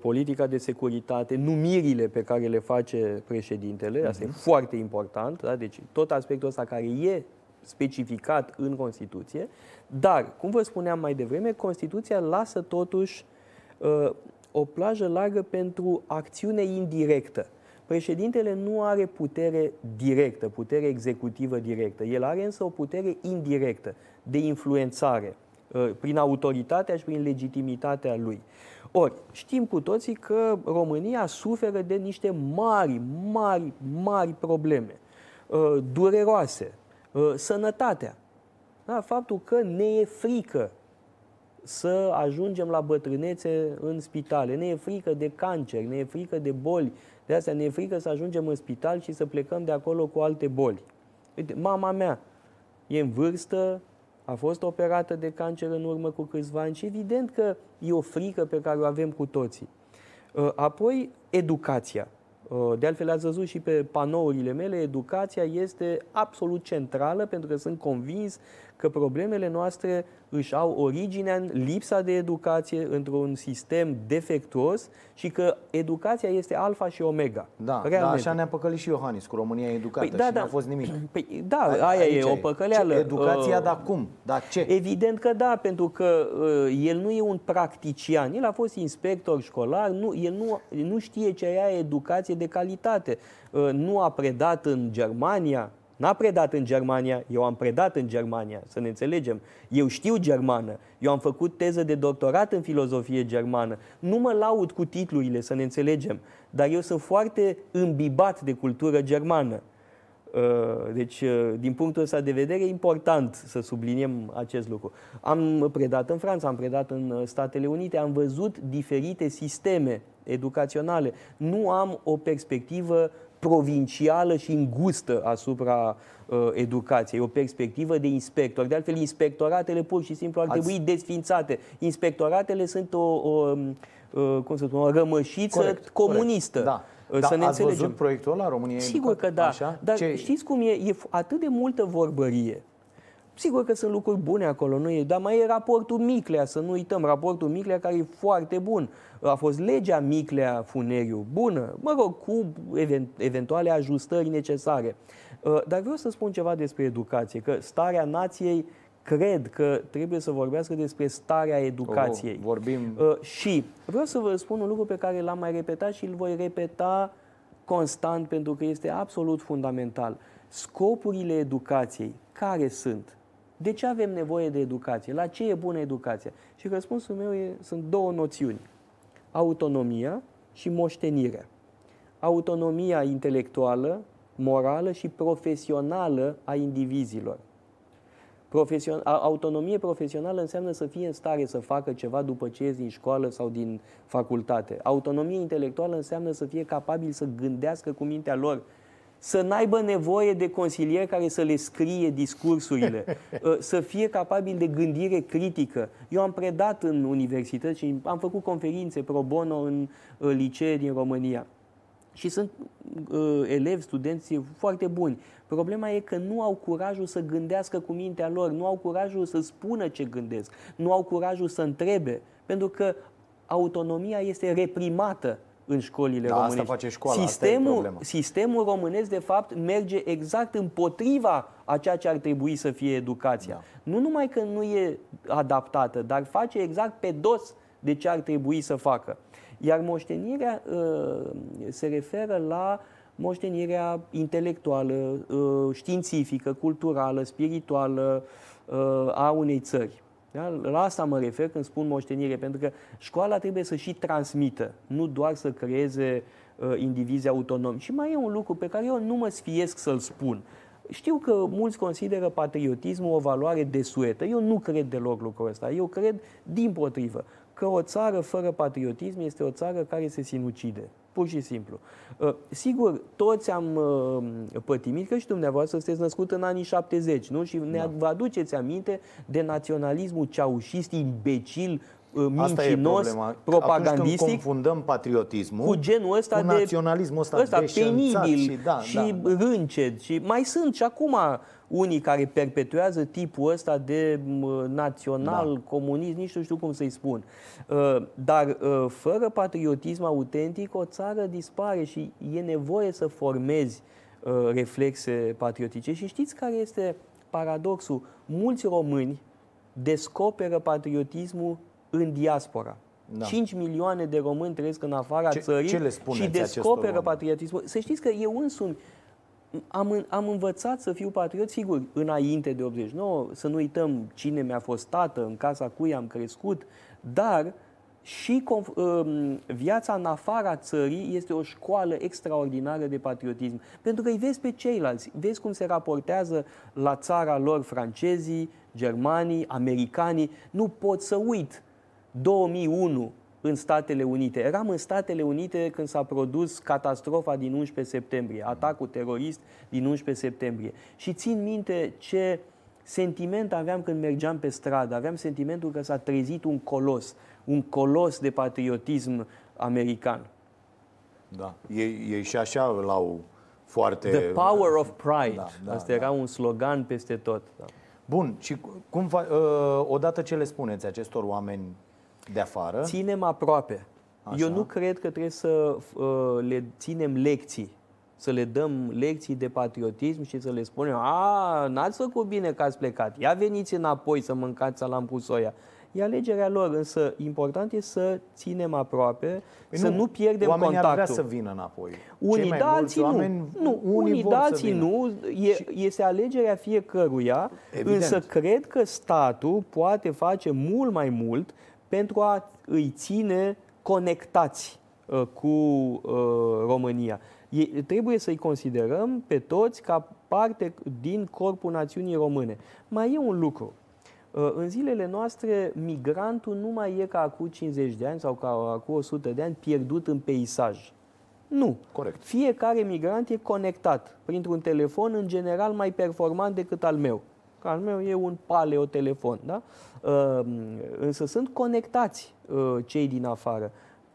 politica de securitate, numirile pe care le face președintele, asta uh-huh. e mhm. foarte important, da? deci tot aspectul ăsta care e specificat în Constituție, dar, cum vă spuneam mai devreme, Constituția lasă totuși uh, o plajă largă pentru acțiune indirectă. Președintele nu are putere directă, putere executivă directă. El are însă o putere indirectă de influențare uh, prin autoritatea și prin legitimitatea lui. Ori, știm cu toții că România suferă de niște mari, mari, mari probleme, uh, dureroase. Uh, sănătatea. Da? Faptul că ne e frică să ajungem la bătrânețe în spitale. Ne e frică de cancer, ne e frică de boli. De asta ne e frică să ajungem în spital și să plecăm de acolo cu alte boli. Uite, mama mea e în vârstă, a fost operată de cancer în urmă cu câțiva ani și evident că e o frică pe care o avem cu toții. Uh, apoi, educația. Uh, de altfel, ați văzut și pe panourile mele, educația este absolut centrală pentru că sunt convins că problemele noastre își au originea în lipsa de educație, într-un sistem defectuos și că educația este alfa și omega. Da, da așa ne-a păcălit și Iohannis cu România educată păi, da, și da, n-a fost nimic. Păi, da, A, aia e o păcăleală. Ce, educația, uh, dar cum? Dar ce? Evident că da, pentru că uh, el nu e un practician. El a fost inspector școlar, nu, el nu, nu știe ce e educație de calitate. Uh, nu a predat în Germania, N-a predat în Germania, eu am predat în Germania, să ne înțelegem. Eu știu germană, eu am făcut teză de doctorat în filozofie germană. Nu mă laud cu titlurile, să ne înțelegem, dar eu sunt foarte îmbibat de cultură germană. Uh, deci, uh, din punctul ăsta de vedere, e important să subliniem acest lucru. Am predat în Franța, am predat în uh, Statele Unite, am văzut diferite sisteme educaționale. Nu am o perspectivă provincială și îngustă asupra uh, educației, o perspectivă de inspector. De altfel, inspectoratele pur și simplu ar Ați... trebui desfințate. Inspectoratele sunt o, o um, uh, cum să spun, o rămășiță corect, comunistă. Corect. Da. Uh, să da, ne ați înțelegem. văzut proiectul la România? Sigur că da, Așa? dar Ce... știți cum e? E atât de multă vorbărie Sigur că sunt lucruri bune acolo, nu e, dar mai e raportul Miclea, să nu uităm, raportul Miclea care e foarte bun. A fost legea Miclea Funeriu, bună, mă rog, cu eventuale ajustări necesare. Uh, dar vreau să spun ceva despre educație, că starea nației cred că trebuie să vorbească despre starea educației. Oh, vorbim. Uh, și vreau să vă spun un lucru pe care l-am mai repetat și îl voi repeta constant pentru că este absolut fundamental. Scopurile educației, care sunt? De ce avem nevoie de educație? La ce e bună educația? Și răspunsul meu e, sunt două noțiuni. Autonomia și moștenirea. Autonomia intelectuală, morală și profesională a indivizilor. Profesion... Autonomie profesională înseamnă să fie în stare să facă ceva după ce ies din școală sau din facultate. Autonomie intelectuală înseamnă să fie capabil să gândească cu mintea lor să n-aibă nevoie de consilier care să le scrie discursurile, uh, să fie capabil de gândire critică. Eu am predat în universități și am făcut conferințe pro bono în uh, licee din România. Și sunt uh, elevi, studenți foarte buni. Problema e că nu au curajul să gândească cu mintea lor, nu au curajul să spună ce gândesc, nu au curajul să întrebe, pentru că autonomia este reprimată în școlile da, românești. Asta face școala, sistemul, asta sistemul românesc, de fapt, merge exact împotriva a ceea ce ar trebui să fie educația. Da. Nu numai că nu e adaptată, dar face exact pe dos de ce ar trebui să facă. Iar moștenirea uh, se referă la moștenirea intelectuală, uh, științifică, culturală, spirituală uh, a unei țări. Da? La asta mă refer când spun moștenire, pentru că școala trebuie să și transmită, nu doar să creeze uh, indivizi autonomi. Și mai e un lucru pe care eu nu mă sfiesc să-l spun. Știu că mulți consideră patriotismul o valoare desuetă. Eu nu cred deloc lucrul ăsta. Eu cred, din potrivă, că o țară fără patriotism este o țară care se sinucide. Pur și simplu. Uh, sigur, toți am uh, pătimit, că și dumneavoastră sunteți născut în anii 70, nu? Și ne da. vă aduceți aminte de naționalismul ceaușist, imbecil, uh, mincinos, propagandistic. Atunci confundăm patriotismul cu genul ăsta cu naționalismul ăsta, ăsta penibil și, da, și da, da. rânced. Și mai sunt și acum unii care perpetuează tipul ăsta de național, da. comunist, nici nu știu cum să-i spun. Uh, dar uh, fără patriotism autentic, o țară dispare și e nevoie să formezi uh, reflexe patriotice. Și știți care este paradoxul? Mulți români descoperă patriotismul în diaspora. Da. 5 milioane de români trăiesc în afara ce, țării ce le și descoperă patriotismul. Să știți că eu însumi am, am învățat să fiu patriot, sigur, înainte de 89, să nu uităm cine mi-a fost tată, în casa cui am crescut, dar și um, viața în afara țării este o școală extraordinară de patriotism. Pentru că îi vezi pe ceilalți, vezi cum se raportează la țara lor francezii, germanii, americanii. Nu pot să uit 2001, în Statele Unite. Eram în Statele Unite când s-a produs catastrofa din 11 septembrie, atacul terorist din 11 septembrie. Și țin minte ce sentiment aveam când mergeam pe stradă. Aveam sentimentul că s-a trezit un colos, un colos de patriotism american. Da, ei, ei și așa l-au foarte... The power of pride. Da, da, Asta da. era un slogan peste tot. Da. Bun, și cum, uh, odată ce le spuneți acestor oameni de afară. Ținem aproape. Așa. Eu nu cred că trebuie să uh, le ținem lecții, să le dăm lecții de patriotism și să le spunem, a, n-ați făcut bine că ați plecat, ia veniți înapoi să mâncați salam cu soia. E alegerea lor, însă important e să ținem aproape, păi să nu, nu pierdem oamenii contactul. Oamenii ar vrea să vină înapoi. Unii da, alții nu. nu. Unii da, alții nu. E, este alegerea fiecăruia, Evident. însă cred că statul poate face mult mai mult pentru a îi ține conectați uh, cu uh, România. E, trebuie să-i considerăm pe toți ca parte din corpul națiunii române. Mai e un lucru. Uh, în zilele noastre, migrantul nu mai e ca acum 50 de ani sau ca acum 100 de ani pierdut în peisaj. Nu. Corect. Fiecare migrant e conectat printr-un telefon, în general, mai performant decât al meu. Al meu e un paleotelefon, da? Uh, însă sunt conectați uh, cei din afară.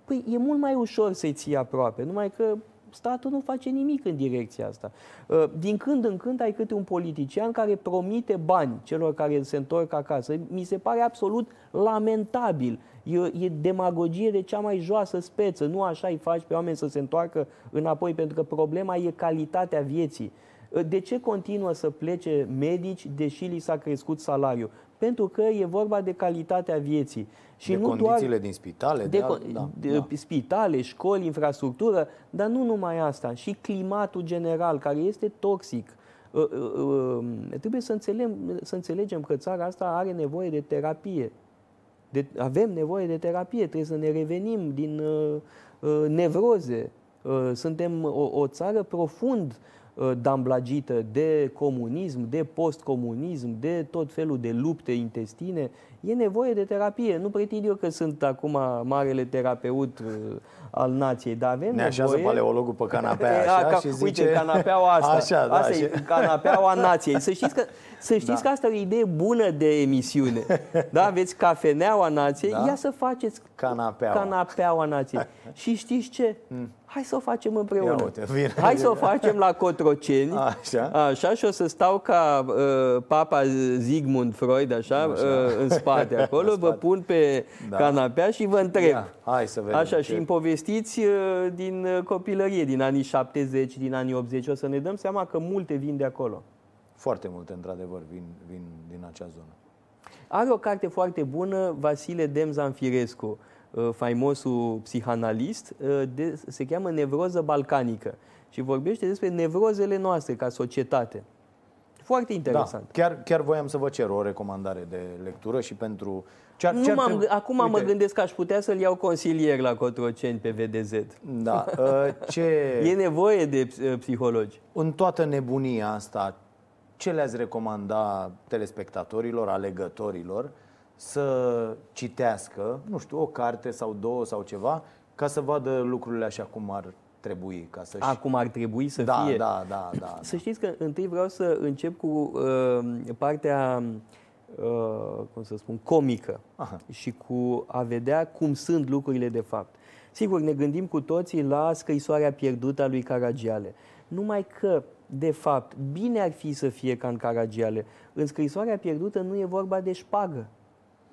Păi e mult mai ușor să-i ții aproape, numai că statul nu face nimic în direcția asta. Uh, din când în când ai câte un politician care promite bani celor care se întorc acasă. Mi se pare absolut lamentabil. E, e demagogie de cea mai joasă speță. Nu așa îi faci pe oameni să se întoarcă înapoi, pentru că problema e calitatea vieții. Uh, de ce continuă să plece medici deși li s-a crescut salariul? Pentru că e vorba de calitatea vieții. Și de nu condițiile doar din spitale, de, de, alt, da, de da. spitale, școli, infrastructură, dar nu numai asta, și climatul general, care este toxic. Uh, uh, uh, trebuie să înțelegem, să înțelegem că țara asta are nevoie de terapie. De, avem nevoie de terapie, trebuie să ne revenim din uh, uh, nevroze. Uh, suntem o, o țară profund uh, Uh, damblagită de comunism, de postcomunism, de tot felul de lupte intestine, e nevoie de terapie. Nu pretind eu că sunt acum marele terapeut uh, al nației, dar avem ne nevoie... așează paleologul pe canapea așa ca, și zice... Uite, canapeaua asta. Așa, da, asta și... e canapeaua nației. Să știți că, să știți da. că asta e o idee bună de emisiune. Da, aveți cafeneaua nației, da? ia să faceți canapeaua, canapeaua nației. și știți ce? Mm hai să o facem împreună. uite, vine, hai să o facem la Cotroceni, așa, așa și o să stau ca uh, papa Zigmund Freud, așa, așa. Uh, în spate acolo, în spate. vă pun pe da. canapea și vă întreb. Ia, hai să vedem așa, ce... și îmi povestiți uh, din uh, copilărie, din anii 70, din anii 80, o să ne dăm seama că multe vin de acolo. Foarte multe, într-adevăr, vin, vin din acea zonă. Are o carte foarte bună, Vasile Demzanfirescu. Uh, Uh, faimosul psihanalist, uh, de, se cheamă nevroză balcanică și vorbește despre nevrozele noastre ca societate. Foarte interesant. Da, chiar, chiar voiam să vă cer o recomandare de lectură și pentru... Ce ar, nu ce ar trebui... Acum Uite, mă gândesc că aș putea să-l iau consilier la Cotroceni pe VDZ. Da. Uh, ce... E nevoie de psihologi. În toată nebunia asta, ce le-ați recomanda telespectatorilor, alegătorilor, să citească, nu știu, o carte sau două sau ceva, ca să vadă lucrurile așa cum ar trebui. Ca să Acum ar trebui să da, fie. Da, da, da. Să știți că întâi vreau să încep cu uh, partea, uh, cum să spun, comică Aha. și cu a vedea cum sunt lucrurile de fapt. Sigur, ne gândim cu toții la scrisoarea pierdută a lui Caragiale. Numai că, de fapt, bine ar fi să fie ca în Caragiale. În scrisoarea pierdută nu e vorba de șpagă.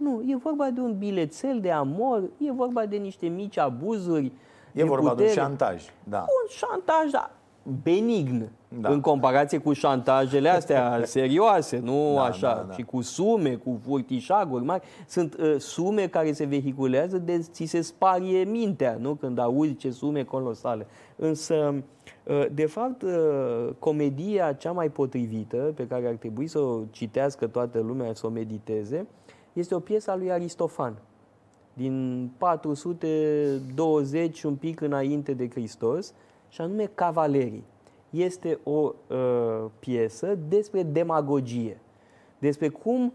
Nu, e vorba de un bilețel de amor, e vorba de niște mici abuzuri. E vorba putere. de un șantaj, da. Un șantaj, da, benign, da. în comparație cu șantajele astea serioase, nu da, așa, da, da. și cu sume, cu furtișaguri mari. Sunt uh, sume care se vehiculează de ți se sparie mintea, nu? Când auzi ce sume colosale. Însă, uh, de fapt, uh, comedia cea mai potrivită, pe care ar trebui să o citească toată lumea, să o mediteze, este o piesă a lui Aristofan, din 420, un pic înainte de Hristos, și anume Cavalerii. Este o uh, piesă despre demagogie, despre cum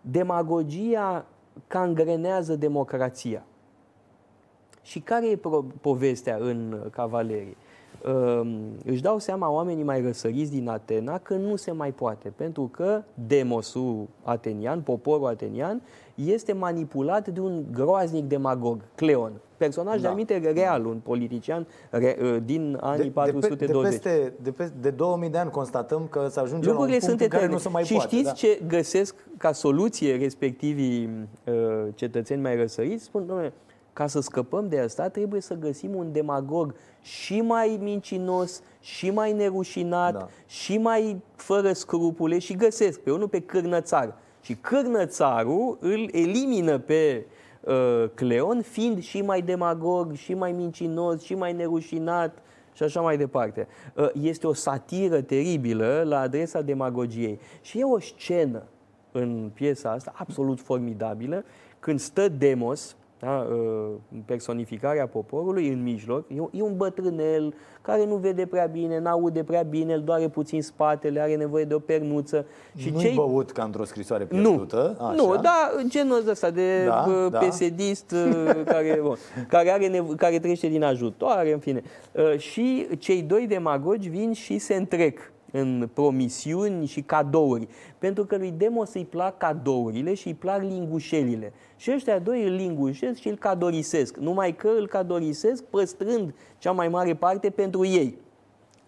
demagogia cangrenează democrația. Și care e povestea în Cavalerii? Ehm, își dau seama oamenii mai răsăriți din Atena că nu se mai poate, pentru că demosul atenian, poporul atenian, este manipulat de un groaznic demagog, Cleon. Personaj da. de aminte real, un politician re, ă, din anii de, 420. De, peste, de, peste, de 2000 de ani constatăm că să ajungem Lucrurile la un punct sunt în care nu se mai și poate. Și știți da? ce găsesc ca soluție respectivii uh, cetățeni mai răsăriți? Spun, domnule, ca să scăpăm de asta, trebuie să găsim un demagog și mai mincinos, și mai nerușinat, da. și mai fără scrupule și găsesc pe unul pe cârnățar. Și cârnățarul îl elimină pe uh, Cleon, fiind și mai demagog, și mai mincinos, și mai nerușinat, și așa mai departe. Uh, este o satiră teribilă la adresa demagogiei. Și e o scenă în piesa asta absolut formidabilă, când stă Demos, da, ă, personificarea poporului în mijloc, e, e un bătrânel care nu vede prea bine, n-aude prea bine, îl doare puțin spatele, are nevoie de o pernuță. Și nu cei... băut ca într-o scrisoare pierdută? Nu, Așa. nu da, genul ăsta de da, da. pesedist care, bun, care, are nevo- care trece din ajutoare, în fine. Ă, și cei doi demagogi vin și se întrec în promisiuni și cadouri. Pentru că lui Demos îi plac cadourile și îi plac lingușelile. Și ăștia doi îl lingușesc și îl cadorisesc. Numai că îl cadorisesc păstrând cea mai mare parte pentru ei.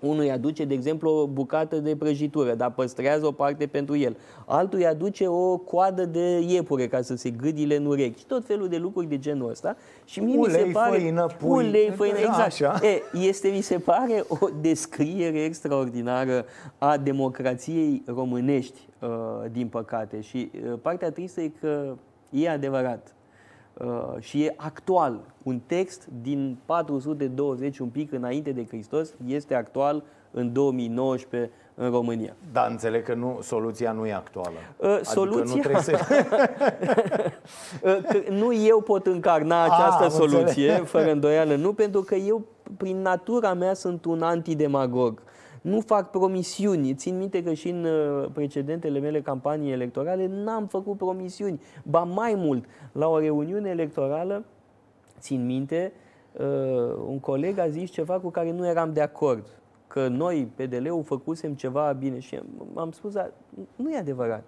Unul îi aduce, de exemplu, o bucată de prăjitură, dar păstrează o parte pentru el. Altul îi aduce o coadă de iepure ca să se gâdile în urechi. Și tot felul de lucruri de genul ăsta. Și mie ulei, mi se pare... făină, pui. Ulei, făină, exact. Așa. E, este, mi se pare, o descriere extraordinară a democrației românești, uh, din păcate. Și uh, partea tristă e că e adevărat. Uh, și e actual. Un text din 420, un pic înainte de Hristos, este actual în 2019 în România. Da, înțeleg că nu, soluția nu e actuală. Uh, adică soluția... nu trebuie să... uh, nu eu pot încarna ah, această A, soluție, înțeleg. fără îndoială, nu, pentru că eu, prin natura mea, sunt un antidemagog. Uh, nu fac promisiuni. Țin minte că și în uh, precedentele mele campanii electorale n-am făcut promisiuni. Ba mai mult, la o reuniune electorală, țin minte, uh, un coleg a zis ceva cu care nu eram de acord. Că noi, PDL-ul, făcusem ceva bine. Și am spus, nu e adevărat.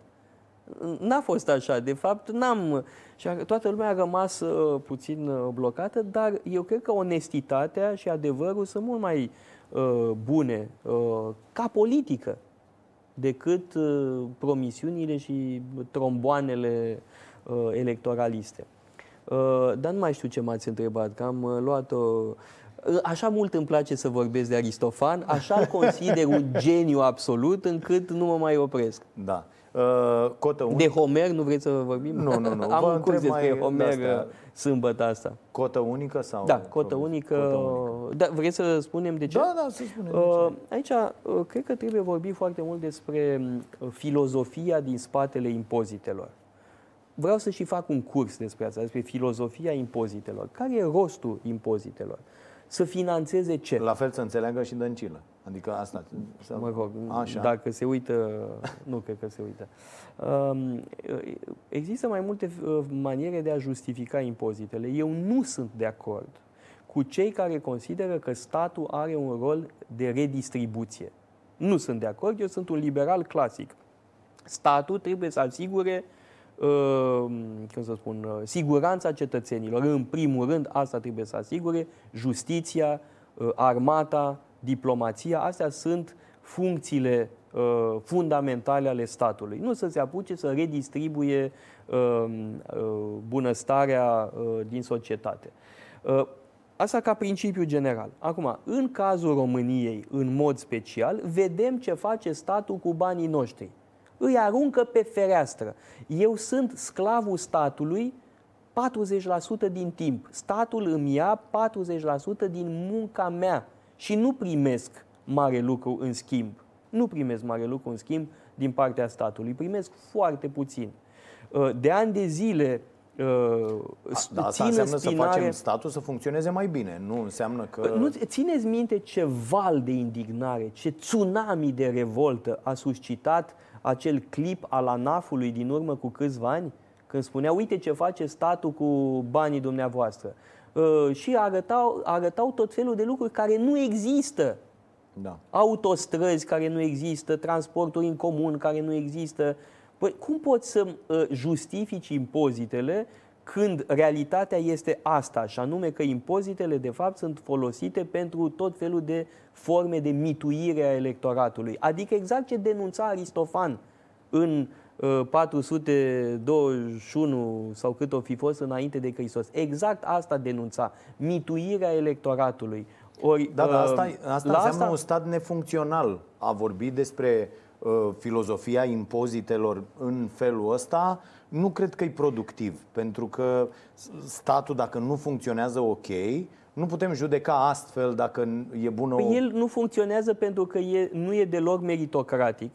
N-a fost așa. De fapt, n-am... Și toată lumea a rămas uh, puțin blocată, dar eu cred că onestitatea și adevărul sunt mult mai Uh, bune uh, ca politică decât uh, promisiunile și tromboanele electoraliste. Dar nu mai știu ce m-ați întrebat, că am luat-o... Așa mult îmi place să vorbesc de Aristofan, așa îl consider un geniu absolut, încât nu mă mai opresc. Da. Uh, cotă unică. De Homer nu vreți să vorbim? Nu, nu, nu. Am un curs despre Homer de sâmbătă asta. Cotă unică sau? Da, cotă unică. Cotă unică. Da, vreți să spunem de ce? Da, da, să spunem uh, de ce. Aici, uh, cred că trebuie vorbi foarte mult despre uh, filozofia din spatele impozitelor. Vreau să și fac un curs despre asta, despre filozofia impozitelor. Care e rostul impozitelor? Să financeze ce? La fel să înțeleagă și dăncilă. Adică asta. Să... Mă rog, Așa. dacă se uită, nu cred că se uită. Um, există mai multe uh, maniere de a justifica impozitele. Eu nu sunt de acord cu cei care consideră că statul are un rol de redistribuție. Nu sunt de acord, eu sunt un liberal clasic. Statul trebuie să asigure uh, cum să spun, uh, siguranța cetățenilor. În primul rând, asta trebuie să asigure justiția, armata, diplomația, astea sunt funcțiile uh, fundamentale ale statului. Nu să se apuce să redistribuie uh, uh, bunăstarea uh, din societate. Uh, Asta ca principiu general. Acum, în cazul României, în mod special, vedem ce face statul cu banii noștri. Îi aruncă pe fereastră. Eu sunt sclavul statului 40% din timp. Statul îmi ia 40% din munca mea și nu primesc mare lucru în schimb. Nu primesc mare lucru în schimb din partea statului, primesc foarte puțin. Uh, de ani de zile uh, da, asta înseamnă spinare... să facem statul să funcționeze mai bine. Nu înseamnă că... Nu, țineți minte ce val de indignare, ce tsunami de revoltă a suscitat acel clip al ANAF-ului din urmă cu câțiva ani, când spunea, uite ce face statul cu banii dumneavoastră. Uh, și arătau, arătau tot felul de lucruri care nu există. Da. Autostrăzi care nu există, transporturi în comun care nu există. Păi, cum poți să uh, justifici impozitele când realitatea este asta, și anume că impozitele de fapt sunt folosite pentru tot felul de forme de mituire a electoratului. Adică exact ce denunța Aristofan în 421 uh, sau cât o fi fost înainte de Hristos. Exact asta denunța, mituirea electoratului. Ori, da, da, asta, uh, asta înseamnă asta... un stat nefuncțional. A vorbit despre uh, filozofia impozitelor în felul ăsta, nu cred că e productiv. Pentru că statul, dacă nu funcționează ok, nu putem judeca astfel dacă e bună păi o... El nu funcționează pentru că e, nu e deloc meritocratic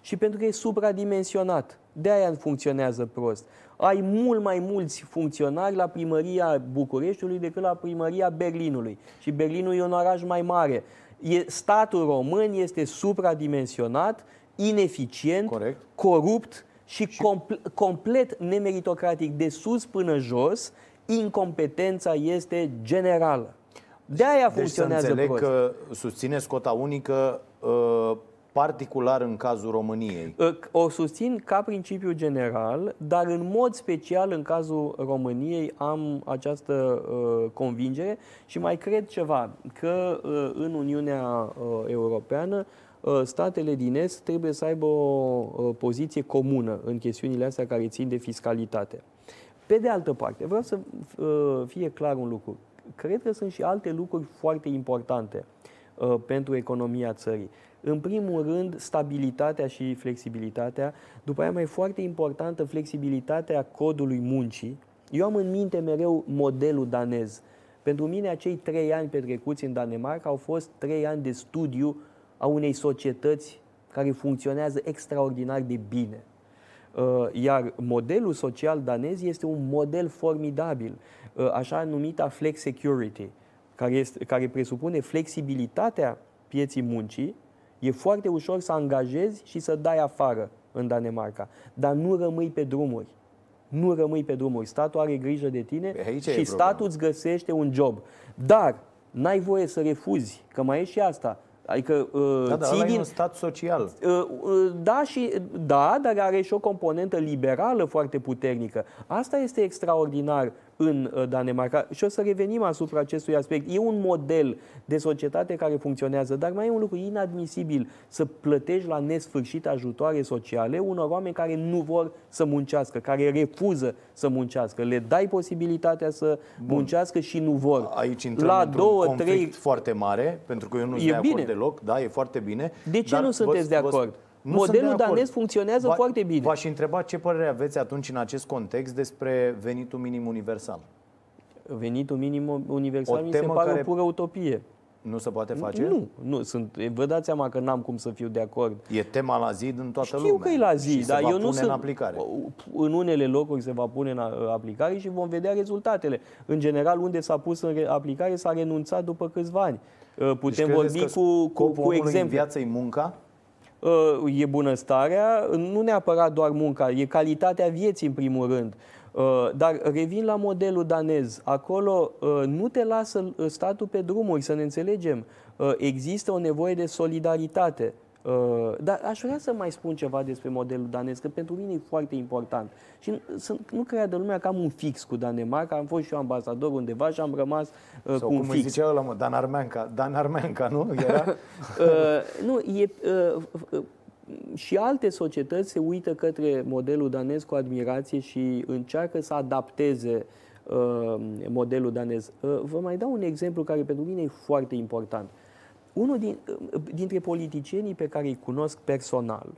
și pentru că e supradimensionat. De aia funcționează prost. Ai mult mai mulți funcționari la primăria Bucureștiului decât la primăria Berlinului. Și Berlinul e un oraș mai mare. E, statul român este supradimensionat, ineficient, Corect. corupt și, și... Compl- complet nemeritocratic de sus până jos. Incompetența este generală. De aia funcționează deci să înțeleg prost. că susțineți cota unică uh, particular în cazul României? O susțin ca principiu general, dar în mod special în cazul României am această uh, convingere și mai cred ceva, că uh, în Uniunea uh, Europeană uh, statele din Est trebuie să aibă o uh, poziție comună în chestiunile astea care țin de fiscalitate. Pe de altă parte, vreau să uh, fie clar un lucru. Cred că sunt și alte lucruri foarte importante pentru economia țării. În primul rând, stabilitatea și flexibilitatea. După aia mai foarte importantă, flexibilitatea codului muncii. Eu am în minte mereu modelul danez. Pentru mine, acei trei ani petrecuți în Danemarca au fost trei ani de studiu a unei societăți care funcționează extraordinar de bine. Uh, iar modelul social danez este un model formidabil, uh, așa numita flex security, care, este, care presupune flexibilitatea pieții muncii, E foarte ușor să angajezi și să dai afară în Danemarca, dar nu rămâi pe drumuri. Nu rămâi pe drumuri. Statul are grijă de tine Aici și statul îți găsește un job. Dar n-ai voie să refuzi, că mai e și asta. Adică uh, da, da, din... un stat social. Uh, uh, da, și, da, dar are și o componentă liberală foarte puternică. Asta este extraordinar în uh, Danemarca. Și o să revenim asupra acestui aspect. E un model de societate care funcționează, dar mai e un lucru inadmisibil să plătești la nesfârșit ajutoare sociale unor oameni care nu vor să muncească, care refuză să muncească. Le dai posibilitatea să Bun. muncească și nu vor. Aici intrăm la două, conflict trei... foarte mare, pentru că eu nu sunt de acord bine. deloc. Da, e foarte bine. De ce nu sunteți vă, de acord? Vă nu Modelul danez funcționează Va, foarte bine. V-aș întreba ce părere aveți atunci în acest context despre venitul minim universal. Venitul minim universal o mi se pare care... o pură utopie. Nu se poate face? Nu, nu. Sunt, vă dați seama că n-am cum să fiu de acord. E tema la zi în toată Știu lumea. Știu că e la zi, dar eu nu sunt... în aplicare. În unele locuri se va pune în aplicare și vom vedea rezultatele. În general, unde s-a pus în aplicare, s-a renunțat după câțiva ani. Deci Putem deci vorbi cu, cu, cu exemple. în viață e munca? E bunăstarea, nu neapărat doar munca, e calitatea vieții în primul rând. Uh, dar revin la modelul danez. Acolo uh, nu te lasă statul pe drumuri, să ne înțelegem. Uh, există o nevoie de solidaritate. Dar aș vrea să mai spun ceva despre modelul danez, că pentru mine e foarte important. Și nu creadă lumea că am un fix cu Danemarca, am fost și eu ambasador undeva și am rămas uh, Sau cu un cum fix. zicea ăla, mă, Dan Armeanca, Dan Armeanca, nu? Era? uh, nu, e, uh, și alte societăți se uită către modelul danez cu admirație și încearcă să adapteze uh, modelul danez. Uh, vă mai dau un exemplu care pentru mine e foarte important. Unul din, uh, dintre politicienii pe care îi cunosc personal,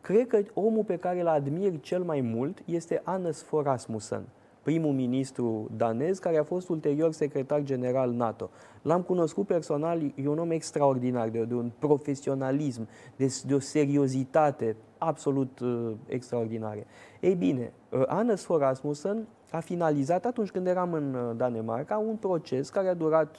cred că omul pe care îl admir cel mai mult este Anders Fogh Rasmussen primul ministru danez, care a fost ulterior secretar general NATO. L-am cunoscut personal, e un om extraordinar, de, de un profesionalism, de, de o seriozitate absolut uh, extraordinare. Ei bine, uh, Anders Fogh Rasmussen a finalizat atunci când eram în uh, Danemarca un proces care a durat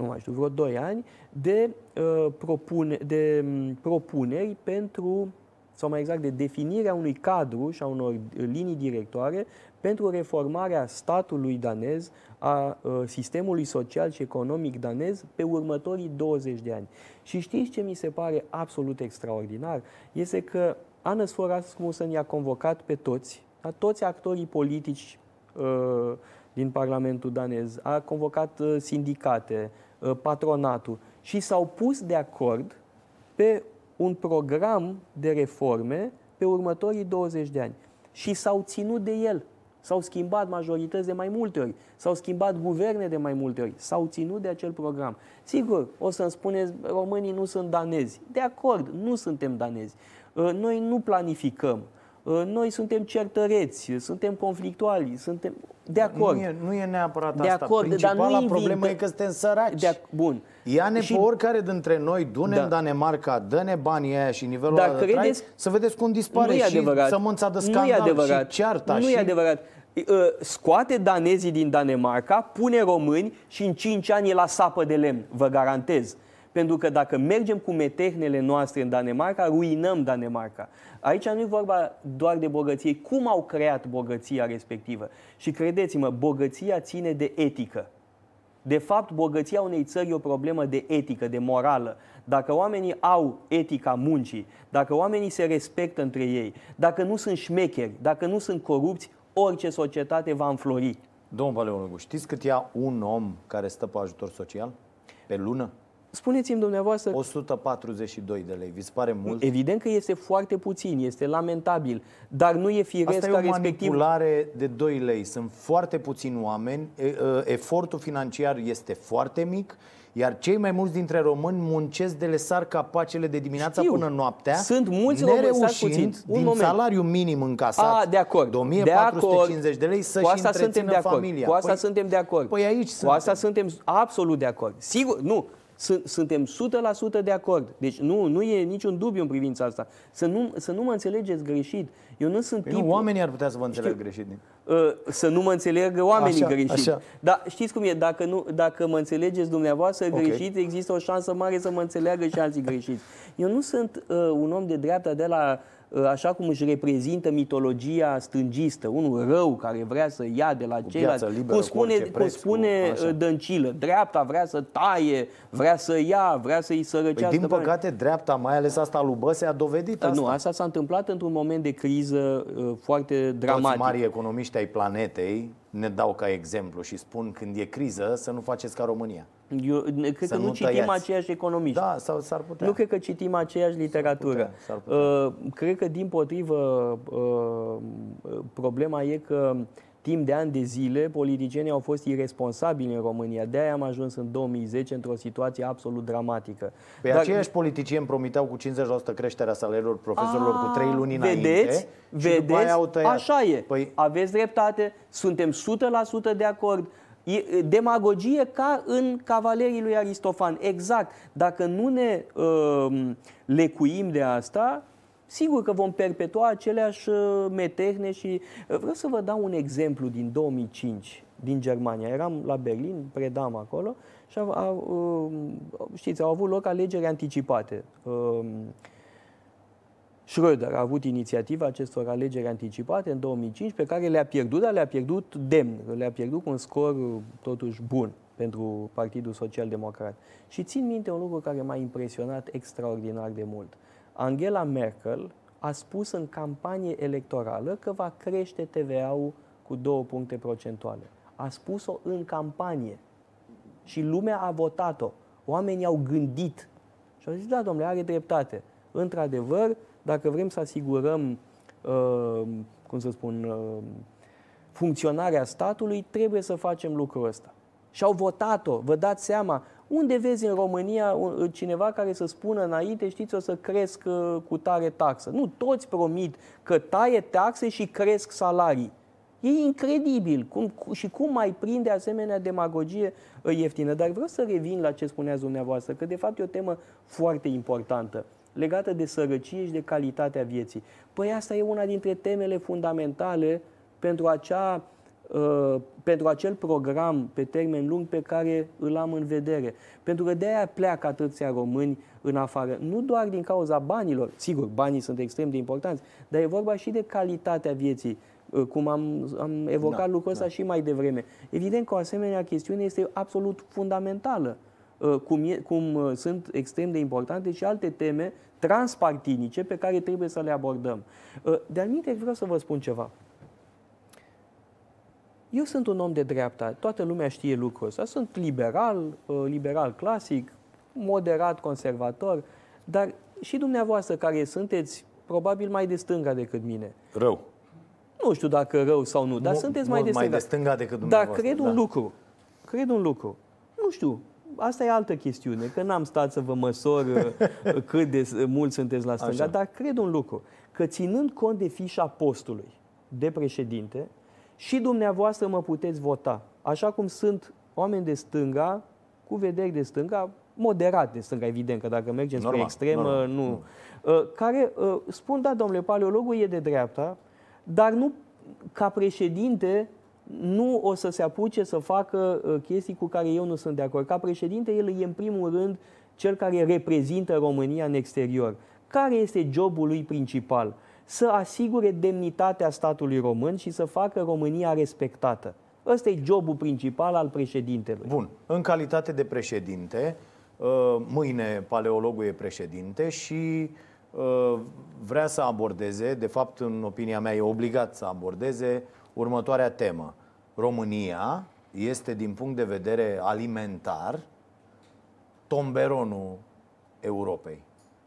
nu mai știu, vreo 2 ani, de, uh, propune, de um, propuneri pentru sau mai exact de definirea unui cadru și a unor linii directoare pentru reformarea statului danez, a sistemului social și economic danez pe următorii 20 de ani. Și știți ce mi se pare absolut extraordinar? Este că Anas Forasmussen i-a convocat pe toți, a toți actorii politici uh, din Parlamentul danez, a convocat uh, sindicate, uh, patronatul și s-au pus de acord pe un program de reforme pe următorii 20 de ani. Și s-au ținut de el. S-au schimbat majorități de mai multe ori, s-au schimbat guverne de mai multe ori, s-au ținut de acel program. Sigur, o să-mi spuneți, românii nu sunt danezi. De acord, nu suntem danezi. Uh, noi nu planificăm. Uh, noi suntem certăreți, suntem conflictuali, suntem de acord. Nu e, nu e neapărat de asta. Acord, Principala dar nu problemă e că suntem săraci. De bun. Ia-ne și... pe oricare dintre noi, du-ne da. în Danemarca, dă-ne banii aia și nivelul dar credeți... trai, să vedeți cum dispare și adevărat. sămânța de scandal nu e adevărat. și cearta. Nu și... e adevărat. Scoate danezii din Danemarca, pune români și în 5 ani la sapă de lemn, vă garantez. Pentru că dacă mergem cu metehnele noastre în Danemarca, ruinăm Danemarca. Aici nu e vorba doar de bogăție. Cum au creat bogăția respectivă? Și credeți-mă, bogăția ține de etică. De fapt, bogăția unei țări e o problemă de etică, de morală. Dacă oamenii au etica muncii, dacă oamenii se respectă între ei, dacă nu sunt șmecheri, dacă nu sunt corupți, orice societate va înflori. Domnul Valeologu, știți cât ia un om care stă pe ajutor social? Pe lună? Spuneți-mi dumneavoastră... 142 de lei, vi se pare mult? Evident că este foarte puțin, este lamentabil, dar nu e firesc Asta e o respectiv... manipulare de 2 lei. Sunt foarte puțini oameni, efortul financiar este foarte mic, iar cei mai mulți dintre români muncesc de le sar capacele de dimineața Știu. până noaptea, Sunt mulți nereușind puțin. Un din moment. salariu minim încasat, A, de acord. de 1450 de, de lei, să-și asta suntem de acord. familia. Cu asta păi, suntem de acord. Păi aici Cu suntem. asta suntem absolut de acord. Sigur, nu, suntem 100% de acord. Deci nu, nu e niciun dubiu în privința asta. Să nu, să nu mă înțelegeți greșit. Eu nu sunt păi tipul... Nu, oamenii ar putea să vă înțeleg Știu, greșit. Uh, să nu mă înțeleagă oamenii așa, greșit. Așa. Dar știți cum e? Dacă, nu, dacă mă înțelegeți dumneavoastră okay. greșit, există o șansă mare să mă înțeleagă și alții greșiți. Eu nu sunt uh, un om de dreapta de la Ă, așa cum își reprezintă mitologia stângistă, unul rău care vrea să ia de la ceilalți, cum spune, preț, cum spune cu, ă, Dăncilă, dreapta vrea să taie, vrea să ia, vrea să-i sărăcească. Păi, din păcate, dreapta, mai ales asta lui Băse, a dovedit asta. Nu, asta s-a întâmplat într-un moment de criză uh, foarte dramatic. Toți mari economiști ai planetei ne dau ca exemplu și spun când e criză să nu faceți ca România. Eu cred să că nu, nu citim tăiați. aceiași economiști. Da, sau s-ar putea. Nu cred că citim aceeași literatură. S-ar putea, s-ar putea. Uh, cred că, din potrivă, uh, problema e că timp de ani de zile politicienii au fost irresponsabili în România. De-aia am ajuns în 2010 într-o situație absolut dramatică. Pe Dar... aceiași politicieni promiteau cu 50% creșterea salariilor profesorilor A, cu 3 luni vedeți, înainte vedeți, așa e. Păi... Aveți dreptate, suntem 100% de acord demagogie ca în Cavalerii lui Aristofan. Exact. Dacă nu ne uh, lecuim de asta, sigur că vom perpetua aceleași uh, metehne și uh, vreau să vă dau un exemplu din 2005 din Germania. Eram la Berlin, predam acolo și a, a, uh, știți, au avut loc alegeri anticipate. Uh, Schröder a avut inițiativa acestor alegeri anticipate în 2005, pe care le-a pierdut, dar le-a pierdut demn, le-a pierdut cu un scor totuși bun pentru Partidul Social Democrat. Și țin minte un lucru care m-a impresionat extraordinar de mult. Angela Merkel a spus în campanie electorală că va crește TVA-ul cu două puncte procentuale. A spus-o în campanie. Și lumea a votat-o. Oamenii au gândit. Și au zis, da, domnule, are dreptate. Într-adevăr, dacă vrem să asigurăm, uh, cum să spun, uh, funcționarea statului, trebuie să facem lucrul ăsta. Și au votat-o, vă dați seama, unde vezi în România cineva care să spună înainte, știți, o să cresc uh, cu tare taxă? Nu, toți promit că taie taxe și cresc salarii. E incredibil cum, și cum mai prinde asemenea demagogie ieftină. Dar vreau să revin la ce spuneați dumneavoastră, că de fapt e o temă foarte importantă legată de sărăcie și de calitatea vieții. Păi asta e una dintre temele fundamentale pentru, acea, uh, pentru acel program pe termen lung pe care îl am în vedere. Pentru că de-aia pleacă atâția români în afară. Nu doar din cauza banilor, sigur, banii sunt extrem de importanți, dar e vorba și de calitatea vieții uh, cum am, am evocat da, lucrul ăsta da. și mai devreme. Evident că o asemenea chestiune este absolut fundamentală. Uh, cum, e, cum uh, sunt extrem de importante și alte teme transpartinice pe care trebuie să le abordăm. Uh, de aminte vreau să vă spun ceva. Eu sunt un om de dreapta, toată lumea știe lucrul ăsta. Sunt liberal, liberal clasic, moderat, conservator, dar și dumneavoastră care sunteți probabil mai de stânga decât mine. Rău. Nu știu dacă rău sau nu, dar sunteți mai de stânga. mai de stânga decât Dar cred un da. lucru. Cred un lucru. Nu știu, asta e altă chestiune, că n-am stat să vă măsor uh, cât de mult sunteți la stânga, Așa. dar cred un lucru, că ținând cont de fișa postului de președinte, și dumneavoastră mă puteți vota. Așa cum sunt oameni de stânga, cu vederi de stânga, moderat de stânga, evident, că dacă mergem spre normal, extremă, normal, nu. nu. Uh, care uh, spun, da, domnule, paleologul e de dreapta, dar nu ca președinte nu o să se apuce să facă uh, chestii cu care eu nu sunt de acord. Ca președinte, el e în primul rând cel care reprezintă România în exterior. Care este jobul lui principal? Să asigure demnitatea statului român și să facă România respectată. Ăsta e jobul principal al președintelui. Bun. În calitate de președinte, uh, mâine paleologul e președinte și uh, vrea să abordeze, de fapt, în opinia mea, e obligat să abordeze următoarea temă. România este, din punct de vedere alimentar, tomberonul Europei.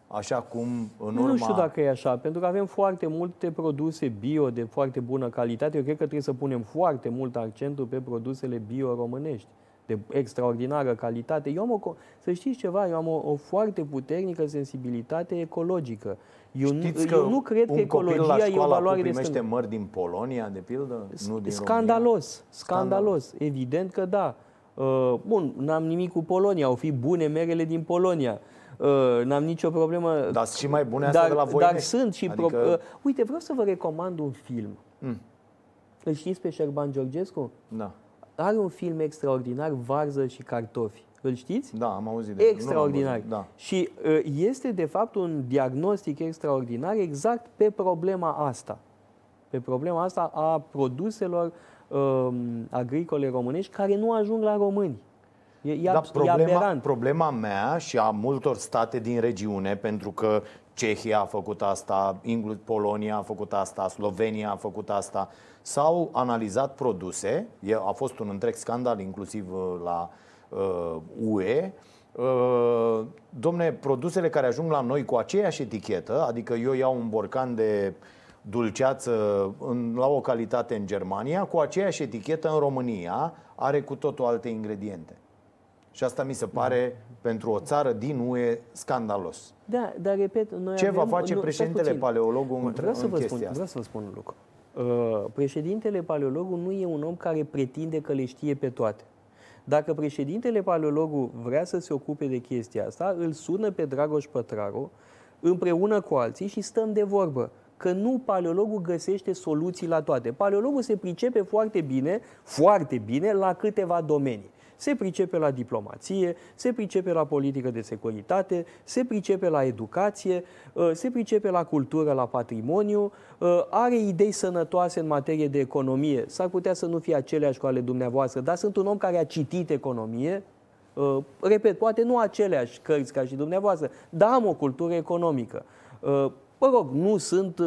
Așa cum în urma... Nu știu dacă e așa, pentru că avem foarte multe produse bio de foarte bună calitate. Eu cred că trebuie să punem foarte mult accentul pe produsele bio românești de extraordinară calitate. Eu am o, să știți ceva, eu am o, o foarte puternică sensibilitate ecologică. Eu, Știți nu, eu nu cred că ecologia e o valoare de primește mări din Polonia, de pildă? Nu din scandalos, România? scandalos. Evident că da. Uh, bun, n-am nimic cu Polonia, au fi bune merele din Polonia. Uh, n-am nicio problemă. Dar și mai bune astea de la voi. Dar sunt și... Adică... Pro... Uh, uite, vreau să vă recomand un film. Mm. Îl știți pe Șerban Georgescu? Da. Are un film extraordinar, Varză și cartofi. Îl știți? Da, am auzit de Extraordinar. Da. Și uh, este, de fapt, un diagnostic extraordinar exact pe problema asta. Pe problema asta a produselor uh, agricole românești care nu ajung la români. E, e, da, problema, e problema mea și a multor state din regiune, pentru că Cehia a făcut asta, inclusiv Polonia a făcut asta, Slovenia a făcut asta, s-au analizat produse, a fost un întreg scandal inclusiv uh, la uh, UE, uh, domne, produsele care ajung la noi cu aceeași etichetă, adică eu iau un borcan de dulceață în, la o calitate în Germania, cu aceeași etichetă în România, are cu totul alte ingrediente. Și asta mi se pare, da. pentru o țară din UE, scandalos. Da, dar repet, noi Ce avem, va face nu, președintele paleologul în, vreau să în vă chestia spun, asta? Vreau să vă spun un lucru. Uh, președintele paleologul nu e un om care pretinde că le știe pe toate. Dacă președintele paleologul vrea să se ocupe de chestia asta, îl sună pe Dragoș Pătraru împreună cu alții și stăm de vorbă că nu paleologul găsește soluții la toate. Paleologul se pricepe foarte bine, foarte bine la câteva domenii se pricepe la diplomație, se pricepe la politică de securitate, se pricepe la educație, uh, se pricepe la cultură, la patrimoniu, uh, are idei sănătoase în materie de economie. S-ar putea să nu fie aceleași cu ale dumneavoastră, dar sunt un om care a citit economie, uh, repet, poate nu aceleași cărți ca și dumneavoastră, dar am o cultură economică. Mă rog, nu sunt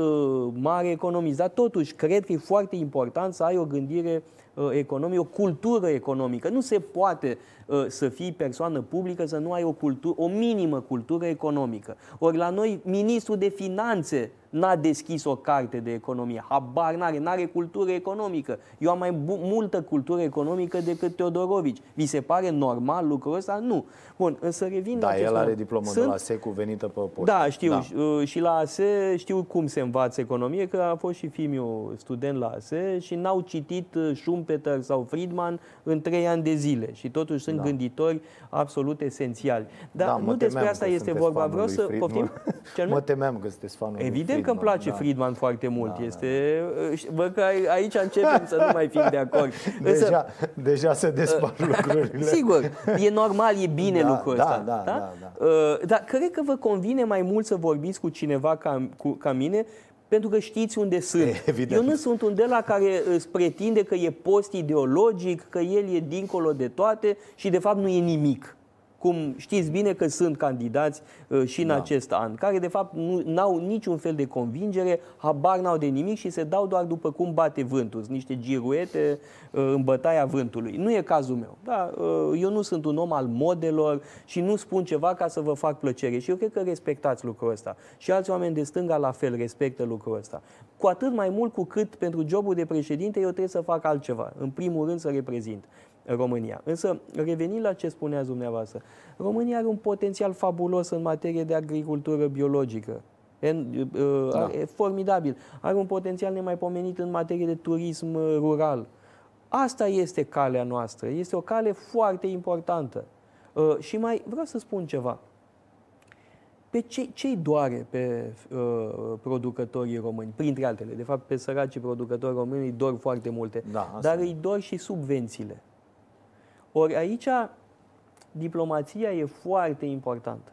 mare economist, dar totuși cred că e foarte important să ai o gândire Uh, economie, o cultură economică. Nu se poate uh, să fii persoană publică să nu ai o, cultură, o minimă cultură economică. Ori la noi, ministrul de finanțe n-a deschis o carte de economie. Habar n-are, n-are cultură economică. Eu am mai multă cultură economică decât Teodorovici. Vi se pare normal lucrul ăsta? Nu. Bun, însă revin da, la el are diplomă Sunt... de la SECU venită pe poștă. Da, știu. Da. Uh, și la ASE știu cum se învață economie, că a fost și fiul student la ASE și n-au citit uh, Schumpeter sau Friedman în trei ani de zile. Și totuși sunt da. gânditori absolut esențiali. Dar da, nu despre asta este vorba. Vreau să poftim. mă temeam că sunteți fanul Evident că îmi place da. Friedman foarte mult. Da, este, da. Văd că aici începem să nu mai fim de acord. Deja, Însă, deja se despar uh, lucrurile. Sigur, e normal, e bine da, lucrul da, ăsta. Da, da, da, da. Uh, dar cred că vă convine mai mult să vorbiți cu cineva ca, cu, ca mine pentru că știți unde sunt. Evident. Eu nu sunt un de la care îți pretinde că e post-ideologic, că el e dincolo de toate și de fapt nu e nimic. Cum știți bine că sunt candidați uh, și în da. acest an, care de fapt nu au niciun fel de convingere, habar n-au de nimic și se dau doar după cum bate vântul, sunt niște giruete uh, în bătaia vântului. Nu e cazul meu. Da, uh, eu nu sunt un om al modelor și nu spun ceva ca să vă fac plăcere și eu cred că respectați lucrul ăsta. Și alți oameni de stânga la fel respectă lucrul ăsta. Cu atât mai mult cu cât pentru jobul de președinte eu trebuie să fac altceva. În primul rând să reprezint. România. Însă, revenind la ce spuneați dumneavoastră, România are un potențial fabulos în materie de agricultură biologică. E, da. e formidabil. Are un potențial nemaipomenit în materie de turism uh, rural. Asta este calea noastră. Este o cale foarte importantă. Uh, și mai vreau să spun ceva. Pe ce, ce doare pe uh, producătorii români, printre altele? De fapt, pe săracii producători români îi dor foarte multe. Da, dar îi dor și subvențiile. Ori aici diplomația e foarte importantă.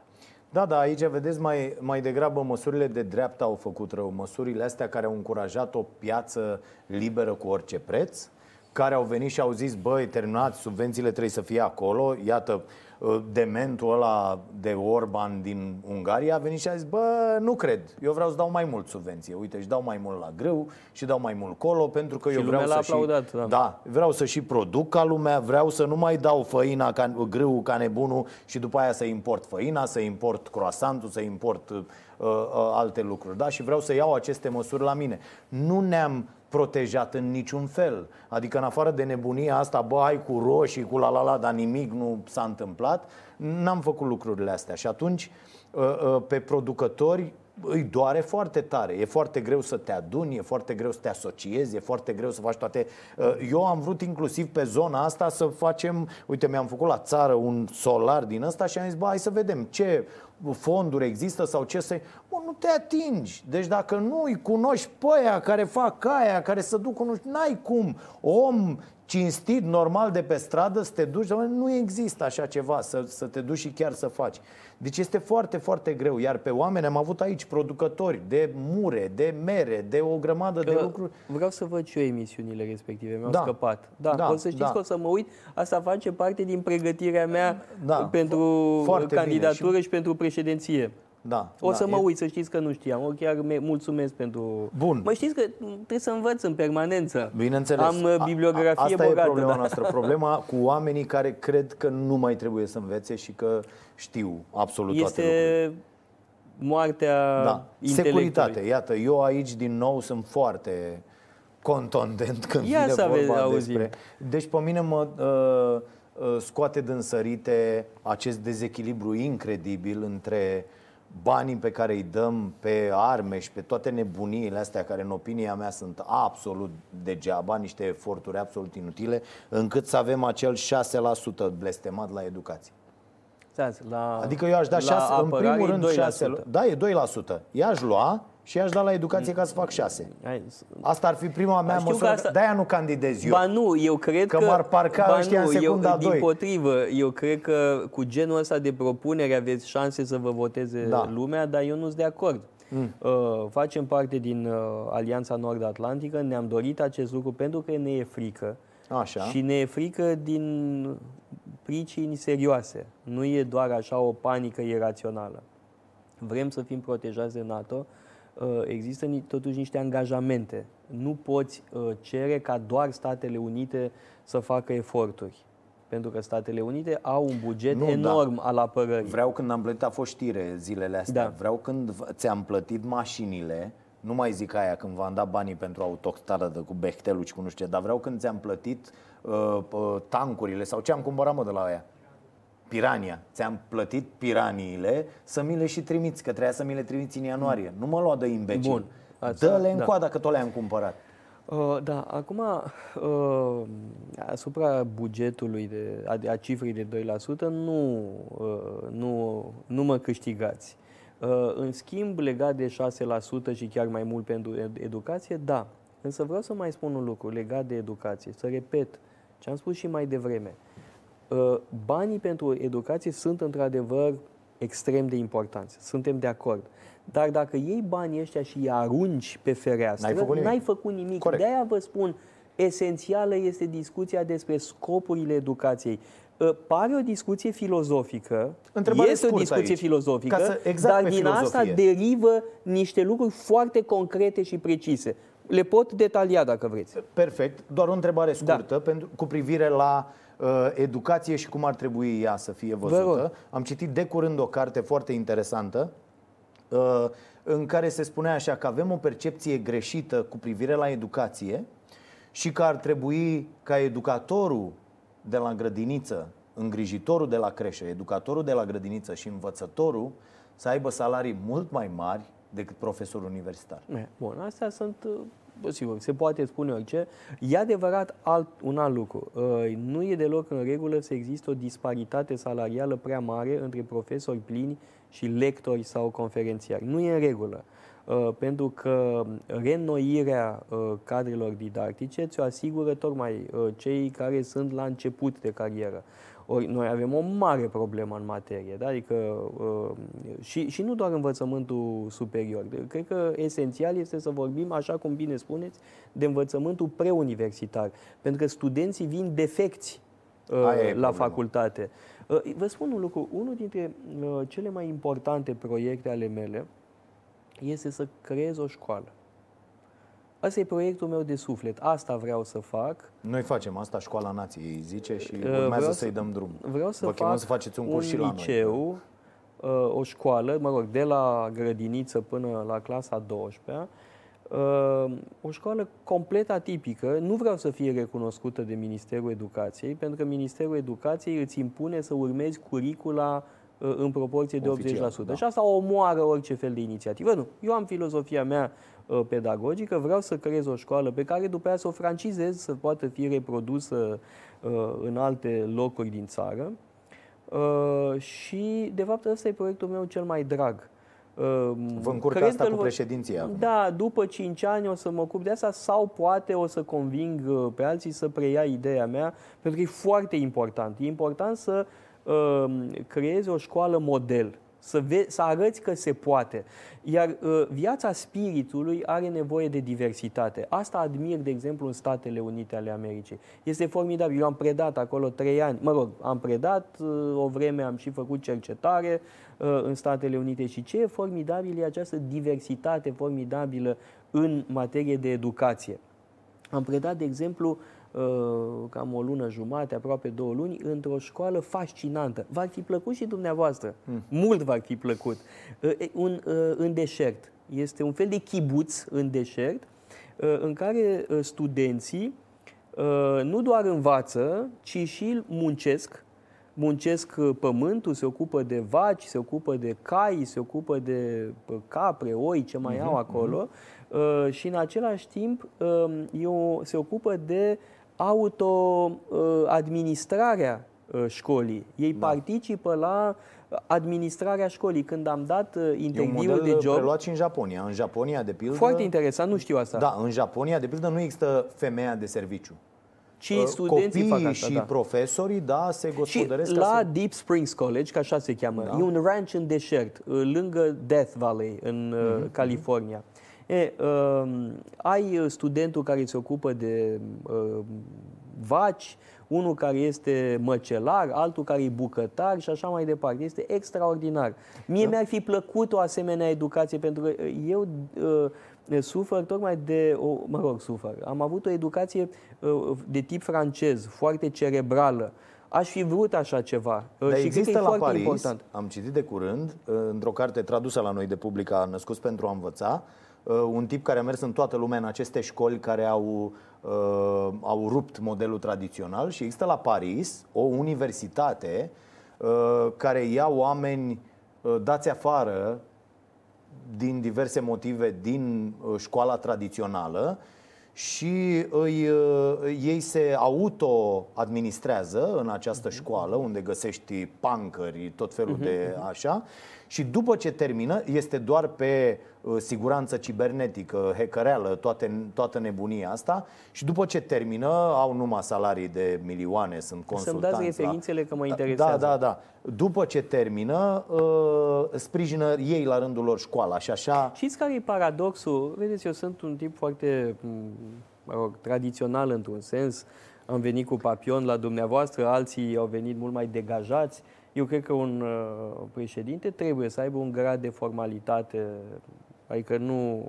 Da, da, aici vedeți mai, mai degrabă măsurile de dreapta au făcut rău. Măsurile astea care au încurajat o piață liberă cu orice preț, care au venit și au zis, băi, terminați, subvențiile trebuie să fie acolo. Iată, Uh, dementul ăla de Orban din Ungaria a venit și a zis, bă, nu cred, eu vreau să dau mai mult subvenție. Uite, și dau mai mult la grâu și dau mai mult colo pentru că și eu vreau să aplaudat, și... Da. da. vreau să și produc ca lumea, vreau să nu mai dau făina, ca, grâu ca nebunul și după aia să import făina, să import croasantul, să import uh, uh, alte lucruri. Da? Și vreau să iau aceste măsuri la mine. Nu ne-am protejat în niciun fel. Adică în afară de nebunia asta, bă, ai cu roșii, cu la la la, dar nimic nu s-a întâmplat, n-am făcut lucrurile astea. Și atunci, ă, ă, pe producători îi doare foarte tare. E foarte greu să te aduni, e foarte greu să te asociezi, e foarte greu să faci toate. Ă, eu am vrut inclusiv pe zona asta să facem, uite, mi-am făcut la țară un solar din ăsta și am zis, bă, hai să vedem ce fonduri există sau ce să Bă, nu te atingi. Deci dacă nu îi cunoști pe aia care fac aia, care să duc, nu n-ai cum. Om cinstit, normal de pe stradă, să te duci, nu există așa ceva, să, să te duci și chiar să faci. Deci este foarte, foarte greu. Iar pe oameni am avut aici producători de mure, de mere, de o grămadă că de lucruri. Vreau să văd și eu emisiunile respective, mi-au da. scăpat. Da, da, o să știți da. că o să mă uit. Asta face parte din pregătirea mea da. pentru foarte candidatură bine. și... și pentru președinție. Da, o da, să mă e... uit, să știți că nu știam. O chiar mulțumesc pentru... Bun. Mă știți că trebuie să învăț în permanență. Bineînțeles. Am uh, bibliografie A, asta bogată. e problema da. noastră. Problema cu oamenii care cred că nu mai trebuie să învețe și că știu absolut este... toate lucrurile. moartea da. Securitate. Iată, eu aici din nou sunt foarte contondent când Ia vine vorba auzi. despre... Deci pe mine mă... Uh, uh, scoate din sărite acest dezechilibru incredibil între uh, banii pe care îi dăm pe arme și pe toate nebuniile astea care în opinia mea sunt absolut degeaba, niște eforturi absolut inutile, încât să avem acel 6% blestemat la educație. La, adică eu aș da 6, în primul rând 6%. Da, e 2%. I-aș lua și aș da la educație ca să fac șase. Asta ar fi prima mea Știu măsură. Asta... De-aia nu candidez eu. Ba nu, eu cred că... Că m-ar parca ba ăștia nu, în secunda eu, 2. Din potrivă, eu cred că cu genul ăsta de propunere aveți șanse să vă voteze da. lumea, dar eu nu sunt de acord. Mm. Uh, facem parte din uh, Alianța Nord-Atlantică, ne-am dorit acest lucru pentru că ne e frică. Așa. Și ne e frică din pricini serioase. Nu e doar așa o panică irațională. Vrem să fim protejați de NATO, Uh, există totuși niște angajamente. Nu poți uh, cere ca doar Statele Unite să facă eforturi. Pentru că Statele Unite au un buget nu, da. enorm da. al apărării. Vreau când am plătit, a fost știre zilele astea, da. vreau când ți-am plătit mașinile, nu mai zic aia când v-am dat banii pentru autostradă cu Bechtelul și cu nu știu ce, dar vreau când ți-am plătit uh, uh, tancurile sau ce am cumpărat mă de la aia Pirania. Ți-am plătit piraniile să mi le și trimiți, că trebuia să mi le trimiți în ianuarie. Nu mă lua de imbecil. Bun. Dă-le în da. coada că tot le-am cumpărat. Uh, da, acum uh, asupra bugetului de, a, a cifrei de 2% nu, uh, nu, nu mă câștigați. Uh, în schimb, legat de 6% și chiar mai mult pentru educație, da. Însă vreau să mai spun un lucru legat de educație, să repet ce am spus și mai devreme. Uh, Uh, banii pentru educație sunt într-adevăr extrem de importanți. Suntem de acord. Dar dacă iei banii ăștia și îi arunci pe fereastră, n-ai făcut nimic. N-ai făcut nimic. Corect. De-aia vă spun, esențială este discuția despre scopurile educației. pare o discuție filozofică, Întrebare este o discuție aici. filozofică, să, exact dar din filozofie. asta derivă niște lucruri foarte concrete și precise. Le pot detalia dacă vreți. Perfect. Doar o întrebare da. scurtă da. pentru, cu privire la uh, educație și cum ar trebui ea să fie văzută. Am citit de curând o carte foarte interesantă uh, în care se spunea așa că avem o percepție greșită cu privire la educație și că ar trebui ca educatorul de la grădiniță, îngrijitorul de la creșă, educatorul de la grădiniță și învățătorul să aibă salarii mult mai mari decât profesorul universitar. Bun, astea sunt uh, sigur, se poate spune orice. E adevărat alt, un alt lucru. Uh, nu e deloc în regulă să există o disparitate salarială prea mare între profesori plini și lectori sau conferențiari. Nu e în regulă. Uh, pentru că reînnoirea cadrelor didactice ți-o asigură tocmai cei care sunt la început de carieră. Ori noi avem o mare problemă în materie, da? adică uh, și, și nu doar învățământul superior. Cred că esențial este să vorbim, așa cum bine spuneți, de învățământul preuniversitar, pentru că studenții vin defecți uh, la problema. facultate. Uh, vă spun un lucru, unul dintre cele mai importante proiecte ale mele este să creez o școală. Asta e proiectul meu de suflet. Asta vreau să fac. Noi facem asta, Școala Nației zice și uh, urmează să-i dăm drum. Vreau să Vă fac să faceți un, curs un și la liceu, noi. Uh, o școală, mă rog, de la grădiniță până la clasa 12 uh, o școală complet atipică. Nu vreau să fie recunoscută de Ministerul Educației, pentru că Ministerul Educației îți impune să urmezi curicula în proporție de Oficial, 80%. Da. Și asta omoară orice fel de inițiativă. Nu, eu am filozofia mea Uh, pedagogică, vreau să creez o școală pe care după aia să o francizez, să poată fi reprodusă uh, în alte locuri din țară. Uh, și, de fapt, ăsta e proiectul meu cel mai drag. Vă încurcă asta cu președinția? Da, după 5 ani o să mă ocup de asta sau poate o să conving pe alții să preia ideea mea, pentru că e foarte important. E important să uh, creezi o școală model să, ve- să arăți că se poate. Iar uh, viața spiritului are nevoie de diversitate. Asta admir, de exemplu, în Statele Unite ale Americii. Este formidabil. Eu am predat acolo trei ani. Mă rog, am predat uh, o vreme, am și făcut cercetare uh, în Statele Unite. Și ce e formidabil e această diversitate formidabilă în materie de educație. Am predat, de exemplu, Uh, cam o lună jumate, aproape două luni, într-o școală fascinantă. V-ar fi plăcut și dumneavoastră. Mm. Mult v-ar fi plăcut. Uh, un, uh, în deșert. Este un fel de chibuț în deșert în care studenții nu doar învață, ci și muncesc muncesc pământul, se ocupă de vaci, se ocupă de cai, se ocupă de capre, oi, ce mai uh-huh, au acolo uh-huh. și în același timp eu, se ocupă de auto-administrarea uh, școlii. Ei da. participă la administrarea școlii. Când am dat uh, interviul de job... preluat și în Japonia. În Japonia, de pildă... Foarte interesant, nu știu asta. Da, în Japonia, de pildă, nu există femeia de serviciu. Ci uh, studenții fac asta, și da. profesorii, da, se gospodăresc. Și la să... Deep Springs College, ca așa se cheamă, da. e un ranch în deșert, lângă Death Valley, în mm-hmm. California. E, uh, ai studentul care se ocupă de uh, vaci, unul care este măcelar, altul care e bucătar și așa mai departe. Este extraordinar. Mie da. mi-ar fi plăcut o asemenea educație pentru că eu uh, sufăr tocmai de, o, mă rog, sufăr. Am avut o educație uh, de tip francez, foarte cerebrală. Aș fi vrut așa ceva. Uh, Dar și există la Paris, important. am citit de curând, uh, într-o carte tradusă la noi de publica Născuți pentru a învăța, Uh, un tip care a mers în toată lumea în aceste școli care au, uh, au rupt modelul tradițional și există la Paris o universitate uh, care ia oameni uh, dați afară din diverse motive din uh, școala tradițională și îi, uh, ei se auto-administrează în această mhm. școală unde găsești pancări, tot felul uh-huh. de mhm. așa și după ce termină, este doar pe uh, siguranță cibernetică, hackereală, toate, toată nebunia asta și după ce termină, au numai salarii de milioane, sunt consultanți. Să-mi dați referințele că mă interesează. Da, da, da. După ce termină, uh, sprijină ei la rândul lor școala și așa. Știți care e paradoxul? Vedeți, eu sunt un tip foarte mă rog, tradițional într-un sens. Am venit cu papion la dumneavoastră, alții au venit mult mai degajați. Eu cred că un uh, președinte trebuie să aibă un grad de formalitate, adică nu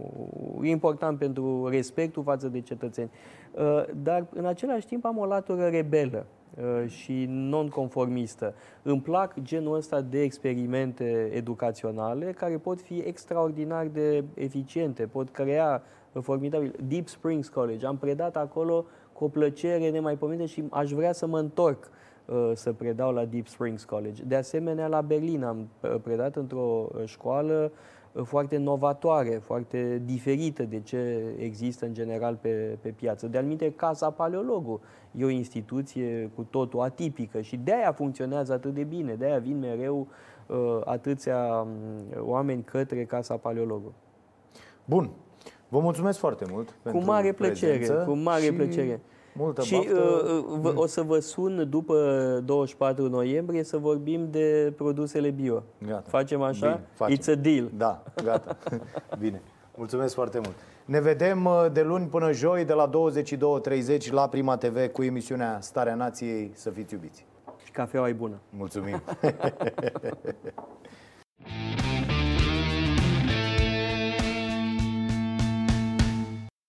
e important pentru respectul față de cetățeni. Uh, dar în același timp am o latură rebelă uh, și non-conformistă. Îmi plac genul ăsta de experimente educaționale care pot fi extraordinar de eficiente, pot crea formidabil. Deep Springs College, am predat acolo cu o plăcere nemaipomenită și aș vrea să mă întorc uh, să predau la Deep Springs College. De asemenea, la Berlin am predat într-o școală foarte novatoare, foarte diferită de ce există în general pe, pe piață. De alminte, Casa Paleologu e o instituție cu totul atipică și de-aia funcționează atât de bine, de-aia vin mereu uh, atâția um, oameni către Casa Paleologu. Bun. Vă mulțumesc foarte mult Cu mare plăcere, cu mare plăcere. Multă și uh, uh, o să vă sun după 24 noiembrie să vorbim de produsele bio. Gata. Facem așa? Bine, facem. It's a deal. Da, gata. Bine. Mulțumesc foarte mult. Ne vedem uh, de luni până joi de la 22.30 la Prima TV cu emisiunea Starea Nației. Să fiți iubiți. Și cafeaua e bună. Mulțumim.